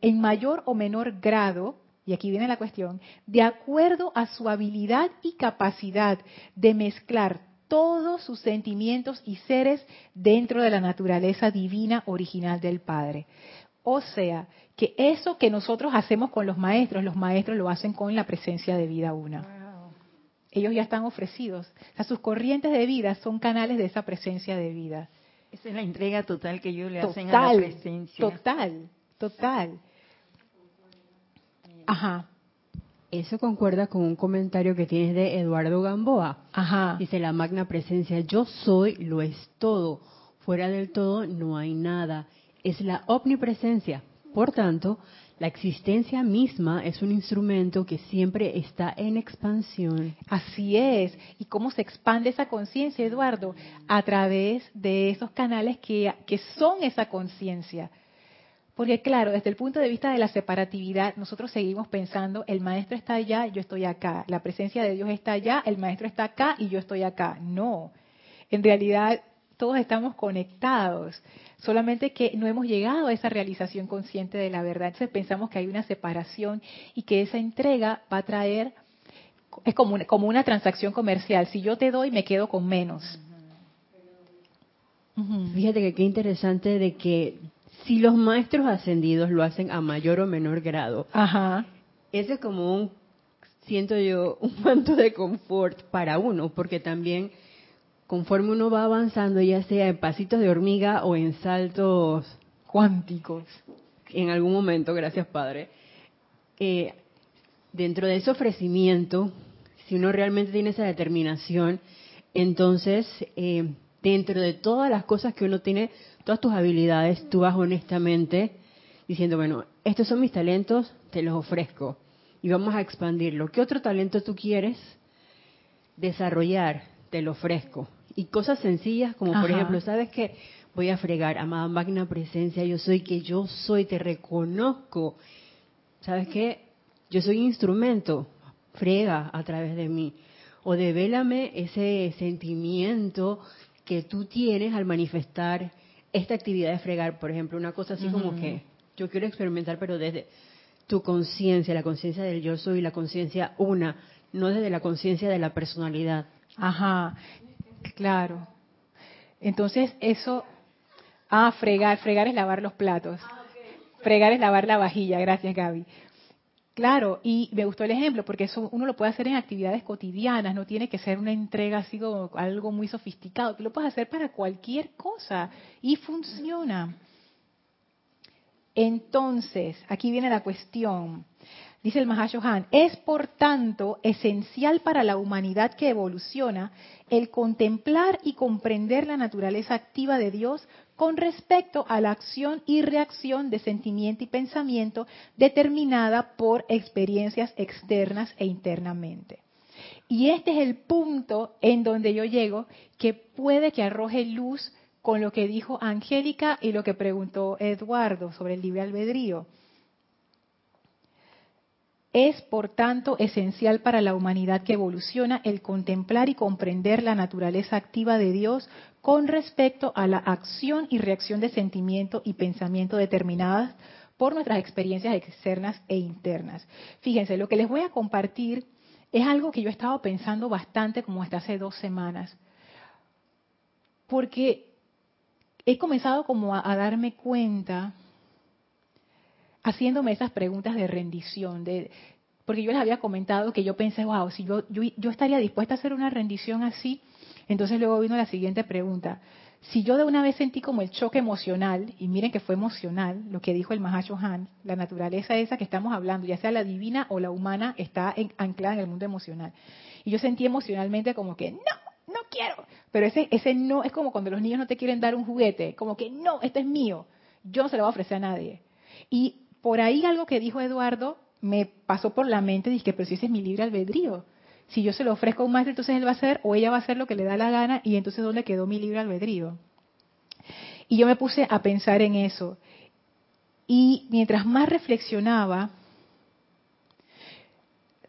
en mayor o menor grado, y aquí viene la cuestión, de acuerdo a su habilidad y capacidad de mezclar todos sus sentimientos y seres dentro de la naturaleza divina original del Padre. O sea, que eso que nosotros hacemos con los maestros, los maestros lo hacen con la presencia de vida una. Ellos ya están ofrecidos. O sus corrientes de vida son canales de esa presencia de vida. Esa es la entrega total que ellos le hacen a la presencia. Total, total. Ajá. Eso concuerda con un comentario que tienes de Eduardo Gamboa. Ajá. Dice la magna presencia, yo soy, lo es todo. Fuera del todo no hay nada. Es la omnipresencia. Por tanto, la existencia misma es un instrumento que siempre está en expansión. Así es. ¿Y cómo se expande esa conciencia, Eduardo? A través de esos canales que, que son esa conciencia. Porque claro, desde el punto de vista de la separatividad, nosotros seguimos pensando, el maestro está allá, yo estoy acá, la presencia de Dios está allá, el maestro está acá y yo estoy acá. No, en realidad todos estamos conectados, solamente que no hemos llegado a esa realización consciente de la verdad. Entonces pensamos que hay una separación y que esa entrega va a traer, es como una, como una transacción comercial, si yo te doy me quedo con menos. Fíjate que qué interesante de que si los maestros ascendidos lo hacen a mayor o menor grado, Ajá. ese es como un, siento yo, un manto de confort para uno, porque también conforme uno va avanzando, ya sea en pasitos de hormiga o en saltos cuánticos, en algún momento, gracias Padre, eh, dentro de ese ofrecimiento, si uno realmente tiene esa determinación, entonces, eh, dentro de todas las cosas que uno tiene todas tus habilidades, tú vas honestamente diciendo, bueno, estos son mis talentos, te los ofrezco y vamos a expandirlo. ¿Qué otro talento tú quieres desarrollar? Te lo ofrezco. Y cosas sencillas como, por ejemplo, ¿sabes qué? Voy a fregar, amada magna presencia, yo soy que yo soy, te reconozco. ¿sabes qué? Yo soy instrumento, frega a través de mí. O devélame ese sentimiento que tú tienes al manifestar esta actividad de fregar. Por ejemplo, una cosa así como que yo quiero experimentar, pero desde tu conciencia, la conciencia del yo soy, la conciencia una, no desde la conciencia de la personalidad. Ajá, claro. Entonces eso, ah, fregar, fregar es lavar los platos. Fregar es lavar la vajilla, gracias Gaby. Claro, y me gustó el ejemplo porque eso uno lo puede hacer en actividades cotidianas, no tiene que ser una entrega así como algo muy sofisticado, tú lo puedes hacer para cualquier cosa y funciona. Entonces, aquí viene la cuestión. Dice el Mahashohan, es por tanto esencial para la humanidad que evoluciona el contemplar y comprender la naturaleza activa de Dios con respecto a la acción y reacción de sentimiento y pensamiento determinada por experiencias externas e internamente. Y este es el punto en donde yo llego que puede que arroje luz con lo que dijo Angélica y lo que preguntó Eduardo sobre el libre albedrío. Es, por tanto, esencial para la humanidad que evoluciona el contemplar y comprender la naturaleza activa de Dios con respecto a la acción y reacción de sentimiento y pensamiento determinadas por nuestras experiencias externas e internas. Fíjense, lo que les voy a compartir es algo que yo he estado pensando bastante como hasta hace dos semanas, porque he comenzado como a, a darme cuenta haciéndome esas preguntas de rendición, de, porque yo les había comentado que yo pensé, wow, si yo, yo, estaría dispuesta a hacer una rendición así, entonces luego vino la siguiente pregunta. Si yo de una vez sentí como el choque emocional, y miren que fue emocional, lo que dijo el Mahacho Han, la naturaleza esa que estamos hablando, ya sea la divina o la humana, está anclada en el mundo emocional. Y yo sentí emocionalmente como que, no, no quiero. Pero ese, ese no es como cuando los niños no te quieren dar un juguete, como que no, este es mío, yo no se lo voy a ofrecer a nadie. Y por ahí algo que dijo Eduardo me pasó por la mente, dije, pero si ese es mi libre albedrío. Si yo se lo ofrezco a un maestro, entonces él va a hacer o ella va a hacer lo que le da la gana y entonces ¿dónde quedó mi libre albedrío? Y yo me puse a pensar en eso. Y mientras más reflexionaba,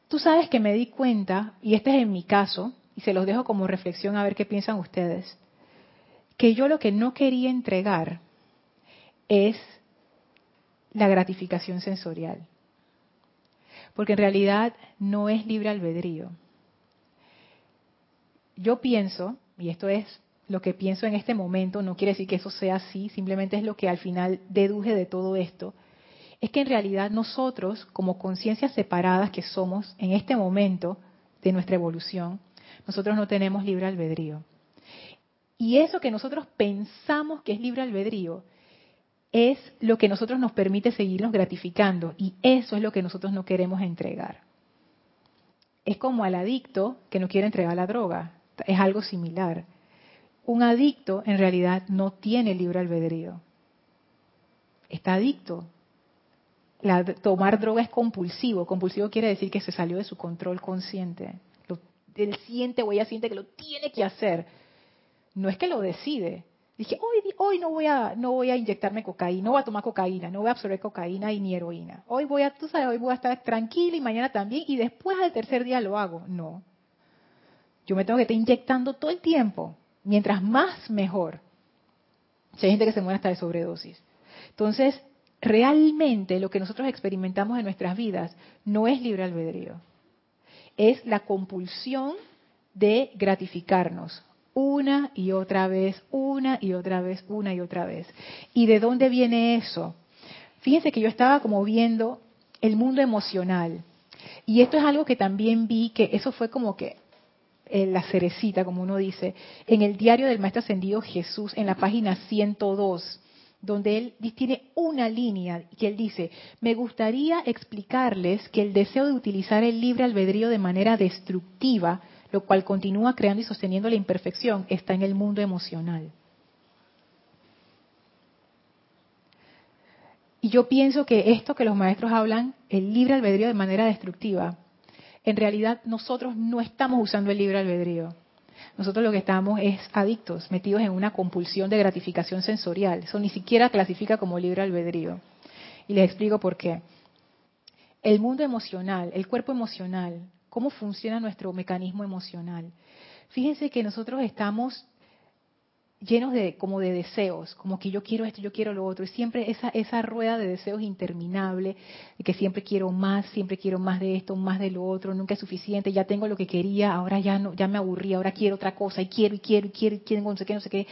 tú sabes que me di cuenta, y este es en mi caso, y se los dejo como reflexión a ver qué piensan ustedes, que yo lo que no quería entregar es la gratificación sensorial. Porque en realidad no es libre albedrío. Yo pienso, y esto es lo que pienso en este momento, no quiere decir que eso sea así, simplemente es lo que al final deduje de todo esto, es que en realidad nosotros, como conciencias separadas que somos en este momento de nuestra evolución, nosotros no tenemos libre albedrío. Y eso que nosotros pensamos que es libre albedrío, es lo que nosotros nos permite seguirnos gratificando y eso es lo que nosotros no queremos entregar. Es como al adicto que no quiere entregar la droga, es algo similar. Un adicto en realidad no tiene libre albedrío, está adicto. tomar droga es compulsivo, compulsivo quiere decir que se salió de su control consciente. Lo, él siente o ella siente que lo tiene que hacer, no es que lo decide, Dije, hoy, hoy no voy a no voy a inyectarme cocaína, no voy a tomar cocaína, no voy a absorber cocaína y ni heroína. Hoy voy a, tú sabes, hoy voy a estar tranquila y mañana también y después al tercer día lo hago. No. Yo me tengo que estar inyectando todo el tiempo. Mientras más, mejor. hay gente que se muere hasta de sobredosis. Entonces, realmente lo que nosotros experimentamos en nuestras vidas no es libre albedrío. Es la compulsión de gratificarnos una y otra vez, una y otra vez, una y otra vez. ¿Y de dónde viene eso? Fíjense que yo estaba como viendo el mundo emocional. Y esto es algo que también vi, que eso fue como que eh, la cerecita, como uno dice, en el diario del Maestro Ascendido Jesús, en la página 102, donde él tiene una línea que él dice, me gustaría explicarles que el deseo de utilizar el libre albedrío de manera destructiva lo cual continúa creando y sosteniendo la imperfección, está en el mundo emocional. Y yo pienso que esto que los maestros hablan, el libre albedrío de manera destructiva, en realidad nosotros no estamos usando el libre albedrío. Nosotros lo que estamos es adictos, metidos en una compulsión de gratificación sensorial. Eso ni siquiera clasifica como libre albedrío. Y les explico por qué. el mundo emocional, el cuerpo emocional, cómo funciona nuestro mecanismo emocional. Fíjense que nosotros estamos llenos de como de deseos, como que yo quiero esto, yo quiero lo otro, y siempre esa esa rueda de deseos interminable, de que siempre quiero más, siempre quiero más de esto, más de lo otro, nunca es suficiente, ya tengo lo que quería, ahora ya no, ya me aburrí, ahora quiero otra cosa y quiero y quiero y quiero y quiero no sé qué, no sé qué.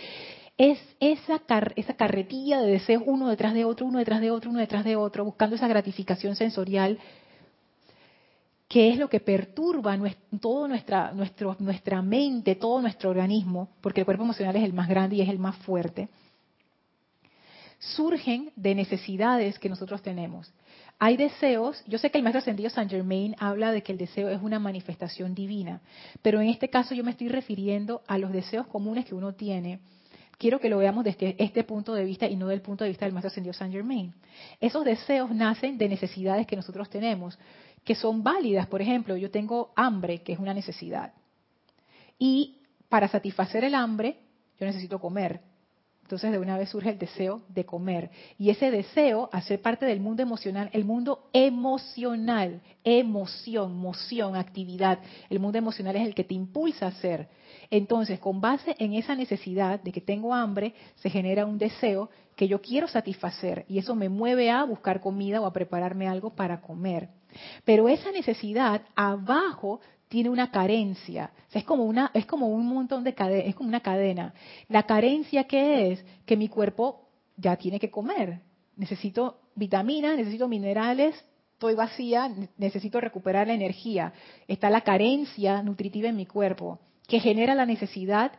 Es esa esa carretilla de deseos uno detrás de otro, uno detrás de otro, uno detrás de otro, buscando esa gratificación sensorial que es lo que perturba toda nuestra, nuestra mente, todo nuestro organismo, porque el cuerpo emocional es el más grande y es el más fuerte, surgen de necesidades que nosotros tenemos. Hay deseos, yo sé que el maestro ascendido Saint Germain habla de que el deseo es una manifestación divina, pero en este caso yo me estoy refiriendo a los deseos comunes que uno tiene. Quiero que lo veamos desde este punto de vista y no del punto de vista del maestro ascendido Saint Germain. Esos deseos nacen de necesidades que nosotros tenemos que son válidas. Por ejemplo, yo tengo hambre, que es una necesidad. Y para satisfacer el hambre, yo necesito comer. Entonces de una vez surge el deseo de comer. Y ese deseo, hacer parte del mundo emocional, el mundo emocional, emoción, moción, actividad, el mundo emocional es el que te impulsa a hacer. Entonces, con base en esa necesidad de que tengo hambre, se genera un deseo que yo quiero satisfacer y eso me mueve a buscar comida o a prepararme algo para comer. Pero esa necesidad abajo tiene una carencia. es como una, es como un montón de cadenas, es como una cadena. La carencia que es que mi cuerpo ya tiene que comer. Necesito vitaminas, necesito minerales, estoy vacía, necesito recuperar la energía. Está la carencia nutritiva en mi cuerpo, que genera la necesidad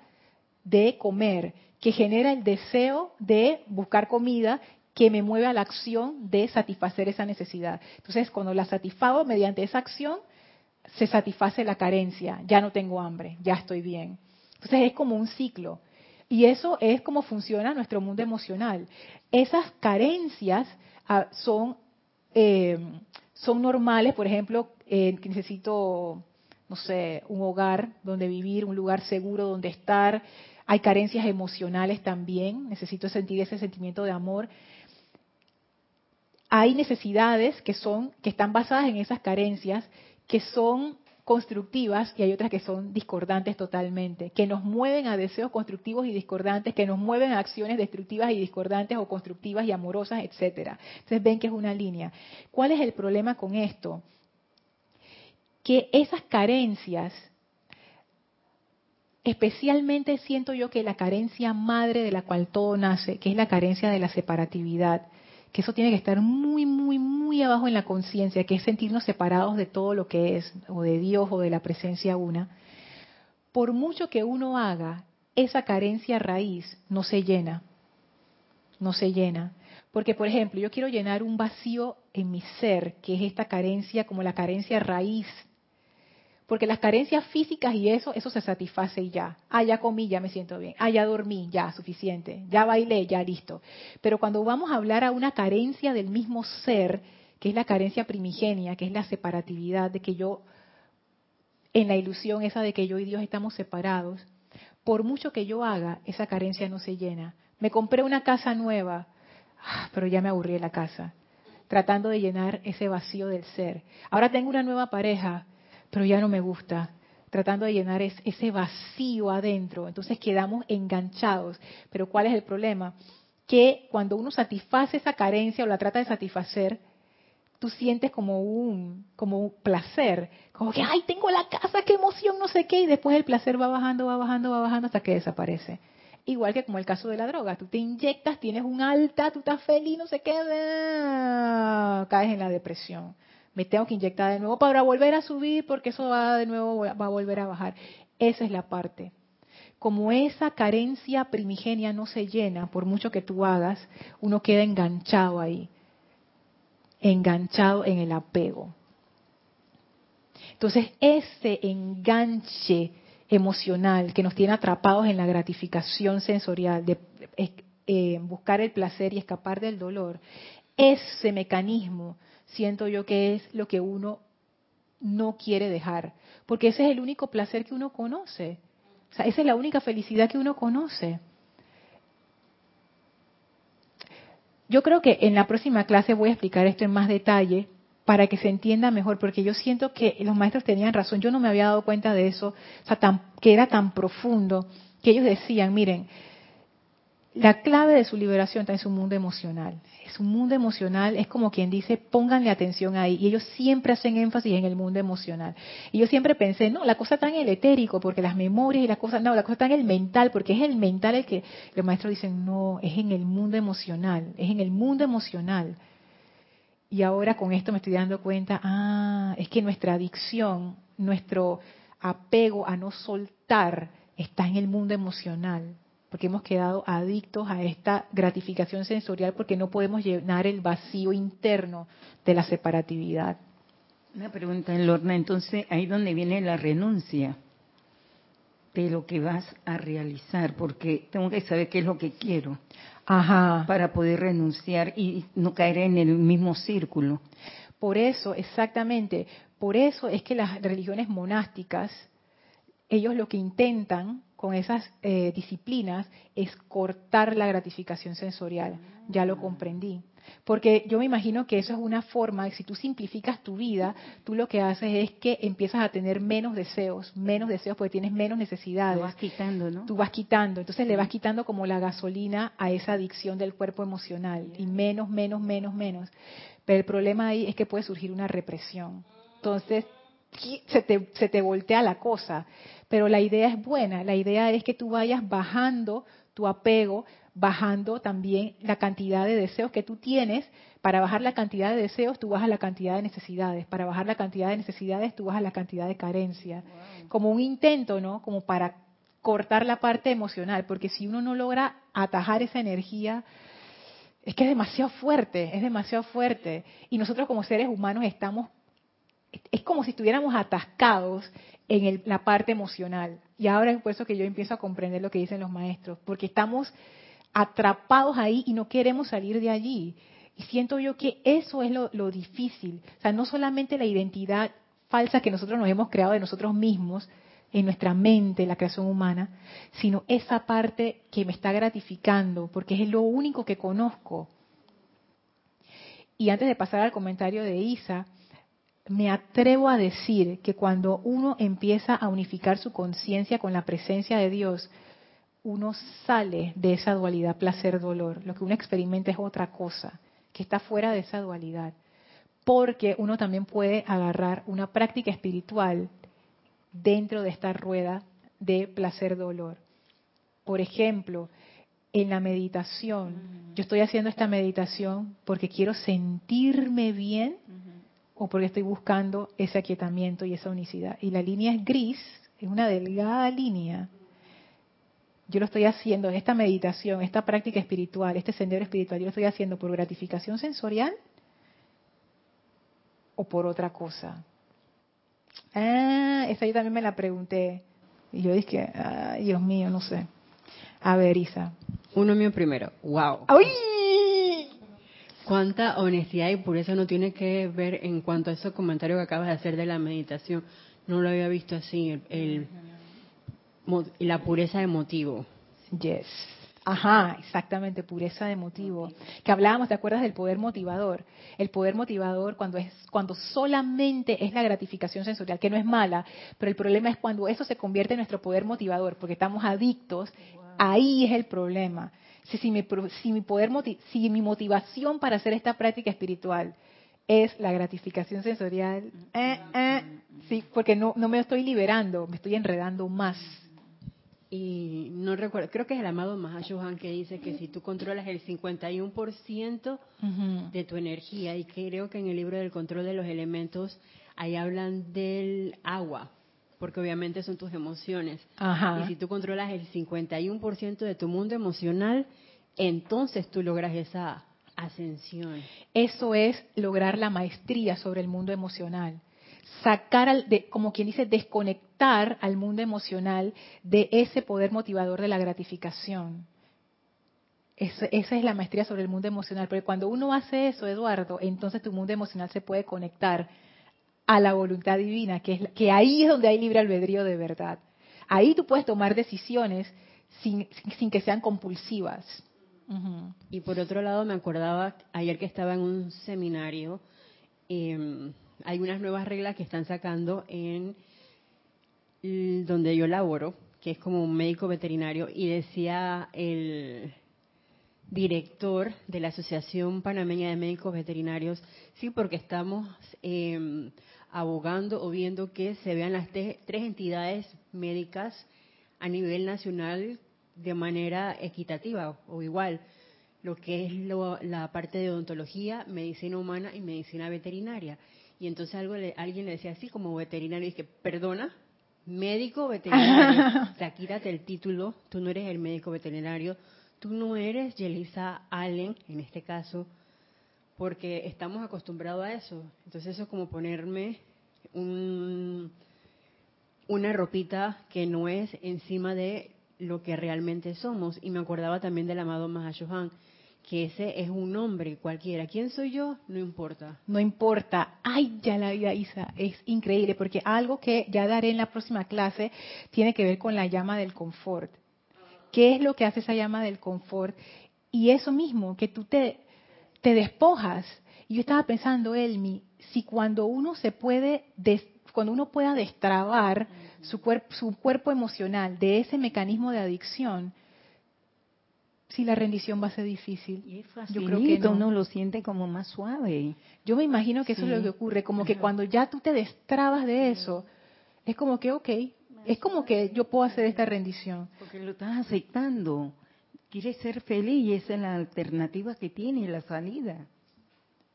de comer, que genera el deseo de buscar comida que me mueve a la acción de satisfacer esa necesidad. Entonces, cuando la satisfago mediante esa acción, se satisface la carencia, ya no tengo hambre, ya estoy bien. Entonces es como un ciclo. Y eso es como funciona nuestro mundo emocional. Esas carencias ah, son, eh, son normales, por ejemplo, eh, necesito, no sé, un hogar donde vivir, un lugar seguro donde estar. Hay carencias emocionales también, necesito sentir ese sentimiento de amor hay necesidades que son que están basadas en esas carencias que son constructivas y hay otras que son discordantes totalmente, que nos mueven a deseos constructivos y discordantes, que nos mueven a acciones destructivas y discordantes o constructivas y amorosas, etcétera. Entonces ven que es una línea. ¿Cuál es el problema con esto? Que esas carencias especialmente siento yo que la carencia madre de la cual todo nace, que es la carencia de la separatividad, que eso tiene que estar muy, muy, muy abajo en la conciencia, que es sentirnos separados de todo lo que es, o de Dios o de la presencia una. Por mucho que uno haga, esa carencia raíz no se llena, no se llena. Porque, por ejemplo, yo quiero llenar un vacío en mi ser, que es esta carencia como la carencia raíz porque las carencias físicas y eso, eso se satisface y ya. Ah, ya comí, ya me siento bien. Ah, ya dormí, ya, suficiente. Ya bailé, ya listo. Pero cuando vamos a hablar a una carencia del mismo ser, que es la carencia primigenia, que es la separatividad, de que yo, en la ilusión esa de que yo y Dios estamos separados, por mucho que yo haga, esa carencia no se llena. Me compré una casa nueva, ah, pero ya me aburrí de la casa, tratando de llenar ese vacío del ser. Ahora tengo una nueva pareja, pero ya no me gusta, tratando de llenar ese vacío adentro. Entonces quedamos enganchados. Pero ¿cuál es el problema? Que cuando uno satisface esa carencia o la trata de satisfacer, tú sientes como un, como un placer, como que, ay, tengo la casa, qué emoción, no sé qué, y después el placer va bajando, va bajando, va bajando hasta que desaparece. Igual que como el caso de la droga, tú te inyectas, tienes un alta, tú estás feliz, no sé qué, caes en la depresión me tengo que inyectar de nuevo para volver a subir porque eso va de nuevo va a volver a bajar. Esa es la parte. Como esa carencia primigenia no se llena por mucho que tú hagas, uno queda enganchado ahí, enganchado en el apego. Entonces, ese enganche emocional que nos tiene atrapados en la gratificación sensorial, de eh, buscar el placer y escapar del dolor, ese mecanismo siento yo que es lo que uno no quiere dejar, porque ese es el único placer que uno conoce. Esa es la única felicidad que uno conoce. Yo creo que en la próxima clase voy a explicar esto en más detalle, para que se entienda mejor, porque yo siento que los maestros tenían razón, yo no me había dado cuenta de eso, o sea, tan, que era tan profundo, que ellos decían, miren, la clave de su liberación está en su mundo emocional. Su mundo emocional es como quien dice, pónganle atención ahí. Y ellos siempre hacen énfasis en el mundo emocional. Y yo siempre pensé, no, la cosa está en el etérico, porque las memorias y las cosas, no, la cosa está en el mental, porque es el mental el que los maestros dicen, no, es en el mundo emocional, es en el mundo emocional. Y ahora con esto me estoy dando cuenta, ah, es que nuestra adicción, nuestro apego a no soltar, está en el mundo emocional porque hemos quedado adictos a esta gratificación sensorial porque no podemos llenar el vacío interno de la separatividad. Una pregunta, Lorna, entonces ahí donde viene la renuncia de lo que vas a realizar, porque tengo que saber qué es lo que quiero Ajá. para poder renunciar y no caer en el mismo círculo. Por eso, exactamente, por eso es que las religiones monásticas, ellos lo que intentan con esas eh, disciplinas es cortar la gratificación sensorial. Ya lo comprendí. Porque yo me imagino que eso es una forma, si tú simplificas tu vida, tú lo que haces es que empiezas a tener menos deseos, menos deseos porque tienes menos necesidades. Lo vas quitando, ¿no? Tú vas quitando, entonces le vas quitando como la gasolina a esa adicción del cuerpo emocional y menos, menos, menos, menos. Pero el problema ahí es que puede surgir una represión. Entonces, se te, se te voltea la cosa. Pero la idea es buena, la idea es que tú vayas bajando tu apego, bajando también la cantidad de deseos que tú tienes. Para bajar la cantidad de deseos, tú bajas la cantidad de necesidades. Para bajar la cantidad de necesidades, tú bajas la cantidad de carencia. Como un intento, ¿no? Como para cortar la parte emocional, porque si uno no logra atajar esa energía, es que es demasiado fuerte, es demasiado fuerte. Y nosotros como seres humanos estamos, es como si estuviéramos atascados en la parte emocional. Y ahora es por eso que yo empiezo a comprender lo que dicen los maestros, porque estamos atrapados ahí y no queremos salir de allí. Y siento yo que eso es lo, lo difícil. O sea, no solamente la identidad falsa que nosotros nos hemos creado de nosotros mismos, en nuestra mente, la creación humana, sino esa parte que me está gratificando, porque es lo único que conozco. Y antes de pasar al comentario de Isa, me atrevo a decir que cuando uno empieza a unificar su conciencia con la presencia de Dios, uno sale de esa dualidad placer-dolor. Lo que uno experimenta es otra cosa, que está fuera de esa dualidad. Porque uno también puede agarrar una práctica espiritual dentro de esta rueda de placer-dolor. Por ejemplo, en la meditación, yo estoy haciendo esta meditación porque quiero sentirme bien o porque estoy buscando ese aquietamiento y esa unicidad. Y la línea es gris, es una delgada línea. Yo lo estoy haciendo en esta meditación, esta práctica espiritual, este sendero espiritual, yo lo estoy haciendo por gratificación sensorial o por otra cosa. Ah, esa yo también me la pregunté. Y yo dije, ay, Dios mío, no sé. A ver, Isa. Uno mío primero. ¡Wow! Cuánta honestidad y pureza no tiene que ver en cuanto a ese comentario que acabas de hacer de la meditación. No lo había visto así, el, el la pureza de motivo. Yes. Ajá, exactamente, pureza de motivo. Que hablábamos, ¿te acuerdas del poder motivador? El poder motivador cuando es cuando solamente es la gratificación sensorial, que no es mala, pero el problema es cuando eso se convierte en nuestro poder motivador, porque estamos adictos, ahí es el problema. Si, si, mi, si, mi poder si mi motivación para hacer esta práctica espiritual es la gratificación sensorial, eh, eh, sí, porque no, no me estoy liberando, me estoy enredando más. Y no recuerdo, creo que es el amado Mahashohan que dice que si tú controlas el 51% de tu energía, y creo que en el libro del control de los elementos, ahí hablan del agua, porque obviamente son tus emociones. Y si tú controlas el 51% de tu mundo emocional, entonces tú logras esa ascensión. Eso es lograr la maestría sobre el mundo emocional sacar, al, de, como quien dice, desconectar al mundo emocional de ese poder motivador de la gratificación. esa es la maestría sobre el mundo emocional. Porque cuando uno hace eso, Eduardo, entonces tu mundo emocional se puede conectar a la voluntad divina, que, es, que ahí es donde hay libre albedrío de verdad. Ahí tú puedes tomar decisiones sin, sin que sean compulsivas. Y por otro lado, me acordaba ayer que estaba en un seminario em, hay unas nuevas reglas que están sacando en donde yo laboro, que es como un médico veterinario, y decía el director de la Asociación Panameña de Médicos Veterinarios, sí, porque estamos em, abogando o viendo que se vean las tres entidades médicas a nivel nacional de manera equitativa o igual, lo que es la parte de odontología, medicina humana y medicina veterinaria. Y entonces algo alguien le decía así como veterinario, y que perdona, médico veterinario, o sea, quítate el título, tú no eres el médico veterinario, tú no eres Yelisa Allen, en este caso, porque estamos acostumbrados a eso. Entonces eso es como ponerme un, una ropita que no es encima de lo que realmente somos. Y me acordaba también del amado Mahashohan, que ese es un hombre cualquiera. ¿Quién soy yo? No importa. No importa. Ay, ya la vida, Isa, es increíble, porque algo que ya daré en la próxima clase tiene que ver con la llama del confort. ¿Qué es lo que hace esa llama del confort? Y eso mismo, que tú te, te despojas. Y yo estaba pensando, Elmi, si cuando uno se puede, cuando uno pueda destrabar su, cuerpo, su cuerpo emocional de ese mecanismo de adicción, si la rendición va a ser difícil. Y yo creo que uno lo siente como más suave. Yo me imagino que eso es lo que ocurre, como que cuando ya tú te destrabas de eso, es como que, ok, es como que yo puedo hacer esta rendición. Porque lo estás aceptando. Quieres ser feliz y esa es la alternativa que tiene, la salida.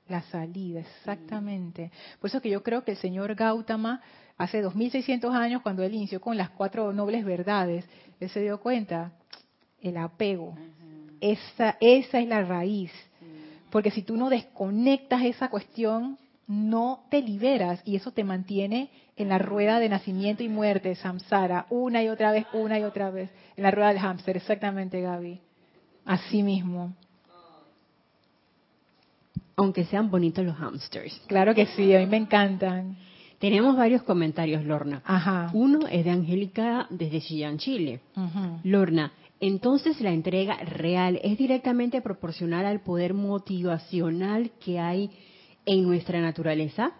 La salida, exactamente. Por eso que yo creo que el señor Gautama, hace 2600 años, cuando él inició con las cuatro nobles verdades, él se dio cuenta, el apego. Esa, esa es la raíz. Porque si tú no desconectas esa cuestión, no te liberas y eso te mantiene en la rueda de nacimiento y muerte, samsara, una y otra vez, una y otra vez, en la rueda del hámster, exactamente Gaby. Así mismo. Aunque sean bonitos los hamsters. Claro que sí, a mí me encantan. Tenemos varios comentarios, Lorna. Ajá. Uno es de Angélica desde Chillán, Chile. Lorna, entonces la entrega real es directamente proporcional al poder motivacional que hay en nuestra naturaleza?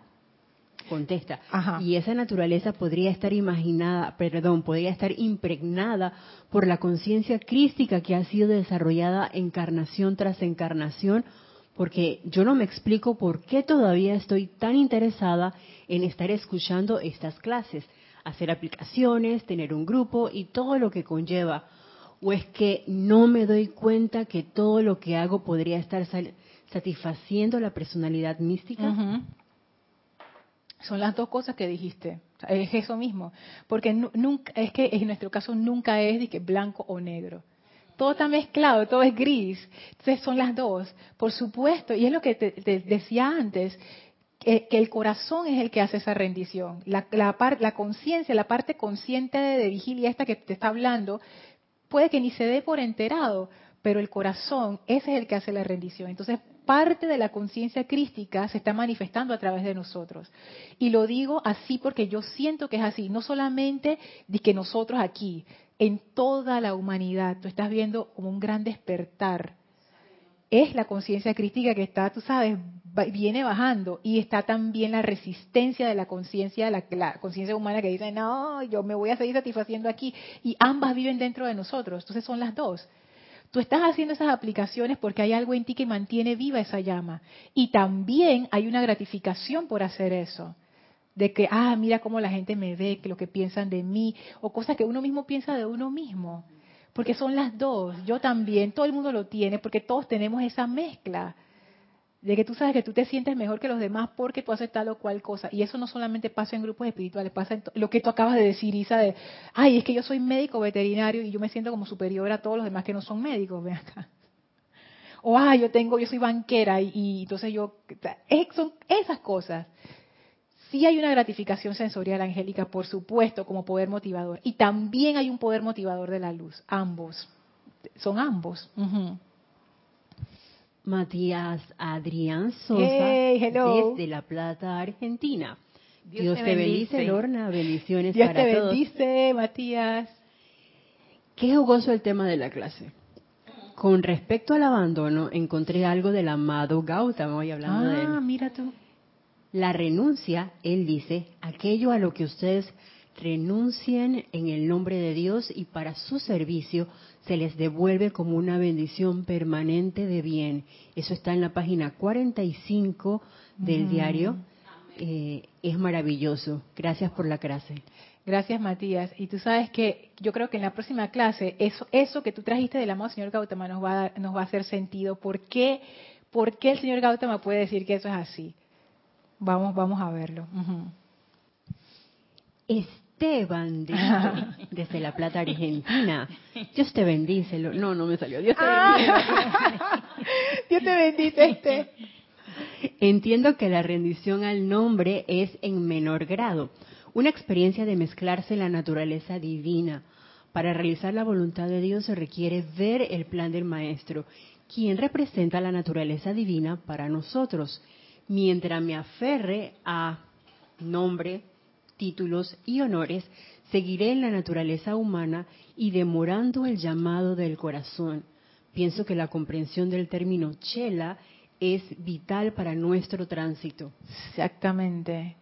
Contesta. Y esa naturaleza podría estar imaginada, perdón, podría estar impregnada por la conciencia crística que ha sido desarrollada encarnación tras encarnación, porque yo no me explico por qué todavía estoy tan interesada en estar escuchando estas clases, hacer aplicaciones, tener un grupo y todo lo que conlleva. ¿O es que no me doy cuenta que todo lo que hago podría estar satisfaciendo la personalidad mística? Son las dos cosas que dijiste. Es eso mismo. Porque nunca, es que en nuestro caso nunca es de blanco o negro. Todo está mezclado, todo es gris. Entonces son las dos. Por supuesto, y es lo que te, decía antes, que, el corazón es el que hace esa rendición. La, la, la conciencia, la parte consciente de, de vigilia esta que te está hablando, puede que ni se dé por enterado, pero el corazón, ese es el que hace la rendición. Entonces, parte de la conciencia crística se está manifestando a través de nosotros. Y lo digo así porque yo siento que es así, no solamente de que nosotros aquí, en toda la humanidad, tú estás viendo como un gran despertar. Es la conciencia crística que está, tú sabes, viene bajando y está también la resistencia de la conciencia, la, la conciencia humana que dice, no, yo me voy a seguir satisfaciendo aquí. Y ambas viven dentro de nosotros, entonces son las dos. Tú estás haciendo esas aplicaciones porque hay algo en ti que mantiene viva esa llama. Y también hay una gratificación por hacer eso. De que, ah, mira cómo la gente me ve, que lo que piensan de mí, o cosas que uno mismo piensa de uno mismo. Porque son las dos. Yo también, todo el mundo lo tiene, porque todos tenemos esa mezcla de que tú sabes que tú te sientes mejor que los demás porque tú haces tal o cual cosa. Y eso no solamente pasa en grupos espirituales, pasa en lo que tú acabas de decir, Isa, de, ay, es que yo soy médico veterinario y yo me siento como superior a todos los demás que no son médicos, ven acá. O, ay, yo tengo, yo soy banquera y, entonces yo, son esas cosas. Sí hay una gratificación sensorial angélica, por supuesto, como poder motivador. Y también hay un poder motivador de la luz, ambos. Son ambos. Matías Adrián Sosa desde La Plata, Argentina. Dios, te bendice, Lorna, bendiciones Dios te bendice, Matías. Qué jugoso el tema de la clase. Con respecto al abandono, encontré algo del amado Gautama, voy hablando de él. Ah, mira tú. La renuncia, él dice, aquello a lo que ustedes renuncien en el nombre de Dios y para su servicio se les devuelve como una bendición permanente de bien. Eso está en la página 45 del diario. Eh, es maravilloso. Gracias por la clase. Gracias, Matías. Y tú sabes que yo creo que en la próxima clase, eso, eso que tú trajiste del amado señor Gautama nos va, a, nos va a hacer sentido. ¿Por qué, ¿Por qué el señor Gautama puede decir que eso es así? Vamos, vamos a verlo. Esteban desde La Plata, Argentina. Dios te bendice. No, no me salió. Dios te Ah. bendice. Dios te bendice, este. Entiendo que la rendición al nombre es en menor grado, una experiencia de mezclarse en la naturaleza divina. Para realizar la voluntad de Dios se requiere ver el plan del Maestro, quien representa la naturaleza divina para nosotros. Mientras me aferre a nombre, títulos y honores, seguiré en la naturaleza humana y demorando el llamado del corazón. Pienso que la comprensión del término chela es vital para nuestro tránsito. Exactamente.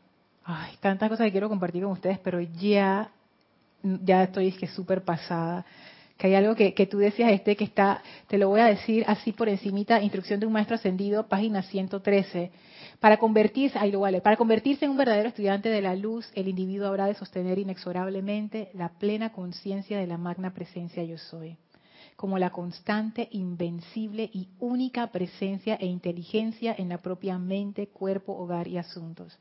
Ay, tantas cosas que quiero compartir con ustedes, pero ya, ya estoy es que súper pasada. Que hay algo que, tú decías, este, que está, te lo voy a decir así por encimita, instrucción de un maestro ascendido, página 113. Para convertirse, ahí lo vale, para convertirse en un verdadero estudiante de la luz, el individuo habrá de sostener inexorablemente la plena conciencia de la magna presencia yo soy como la constante, invencible y única presencia e inteligencia en la propia mente, cuerpo, hogar y asuntos.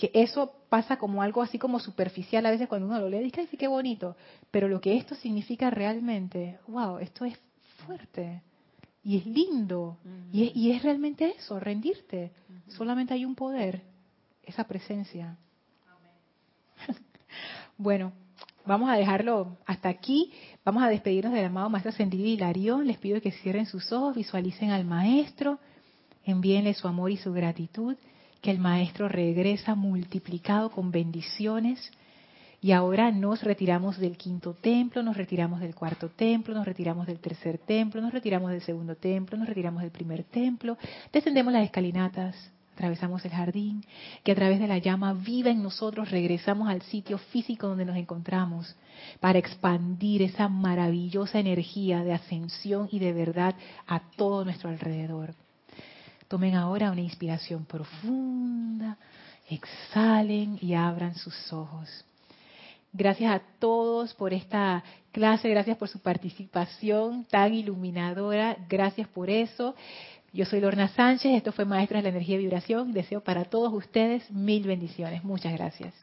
Que eso pasa como algo así como superficial a veces cuando uno lo lee, dice, ay, sí, qué bonito. Pero lo que esto significa realmente, wow, esto es fuerte y es lindo. y, es, y es realmente eso, rendirte. Solamente hay un poder, esa presencia. bueno, vamos a dejarlo hasta aquí. Vamos a despedirnos del amado Maestro Ascendido Hilarión. Les pido que cierren sus ojos, visualicen al Maestro, envíenle su amor y su gratitud, que el Maestro regresa multiplicado con bendiciones. Y ahora nos retiramos del quinto templo, nos retiramos del cuarto templo, nos retiramos del tercer templo, nos retiramos del segundo templo, nos retiramos del primer templo, descendemos las escalinatas, atravesamos el jardín, que a través de la llama viva en nosotros regresamos al sitio físico donde nos encontramos para expandir esa maravillosa energía de ascensión y de verdad a todo nuestro alrededor. Tomen ahora una inspiración profunda, exhalen y abran sus ojos. Gracias a todos por esta clase, gracias por su participación tan iluminadora, gracias por eso. Yo soy Lorna Sánchez, esto fue Maestros de la Energía y Vibración. Deseo para todos ustedes mil bendiciones. Muchas gracias.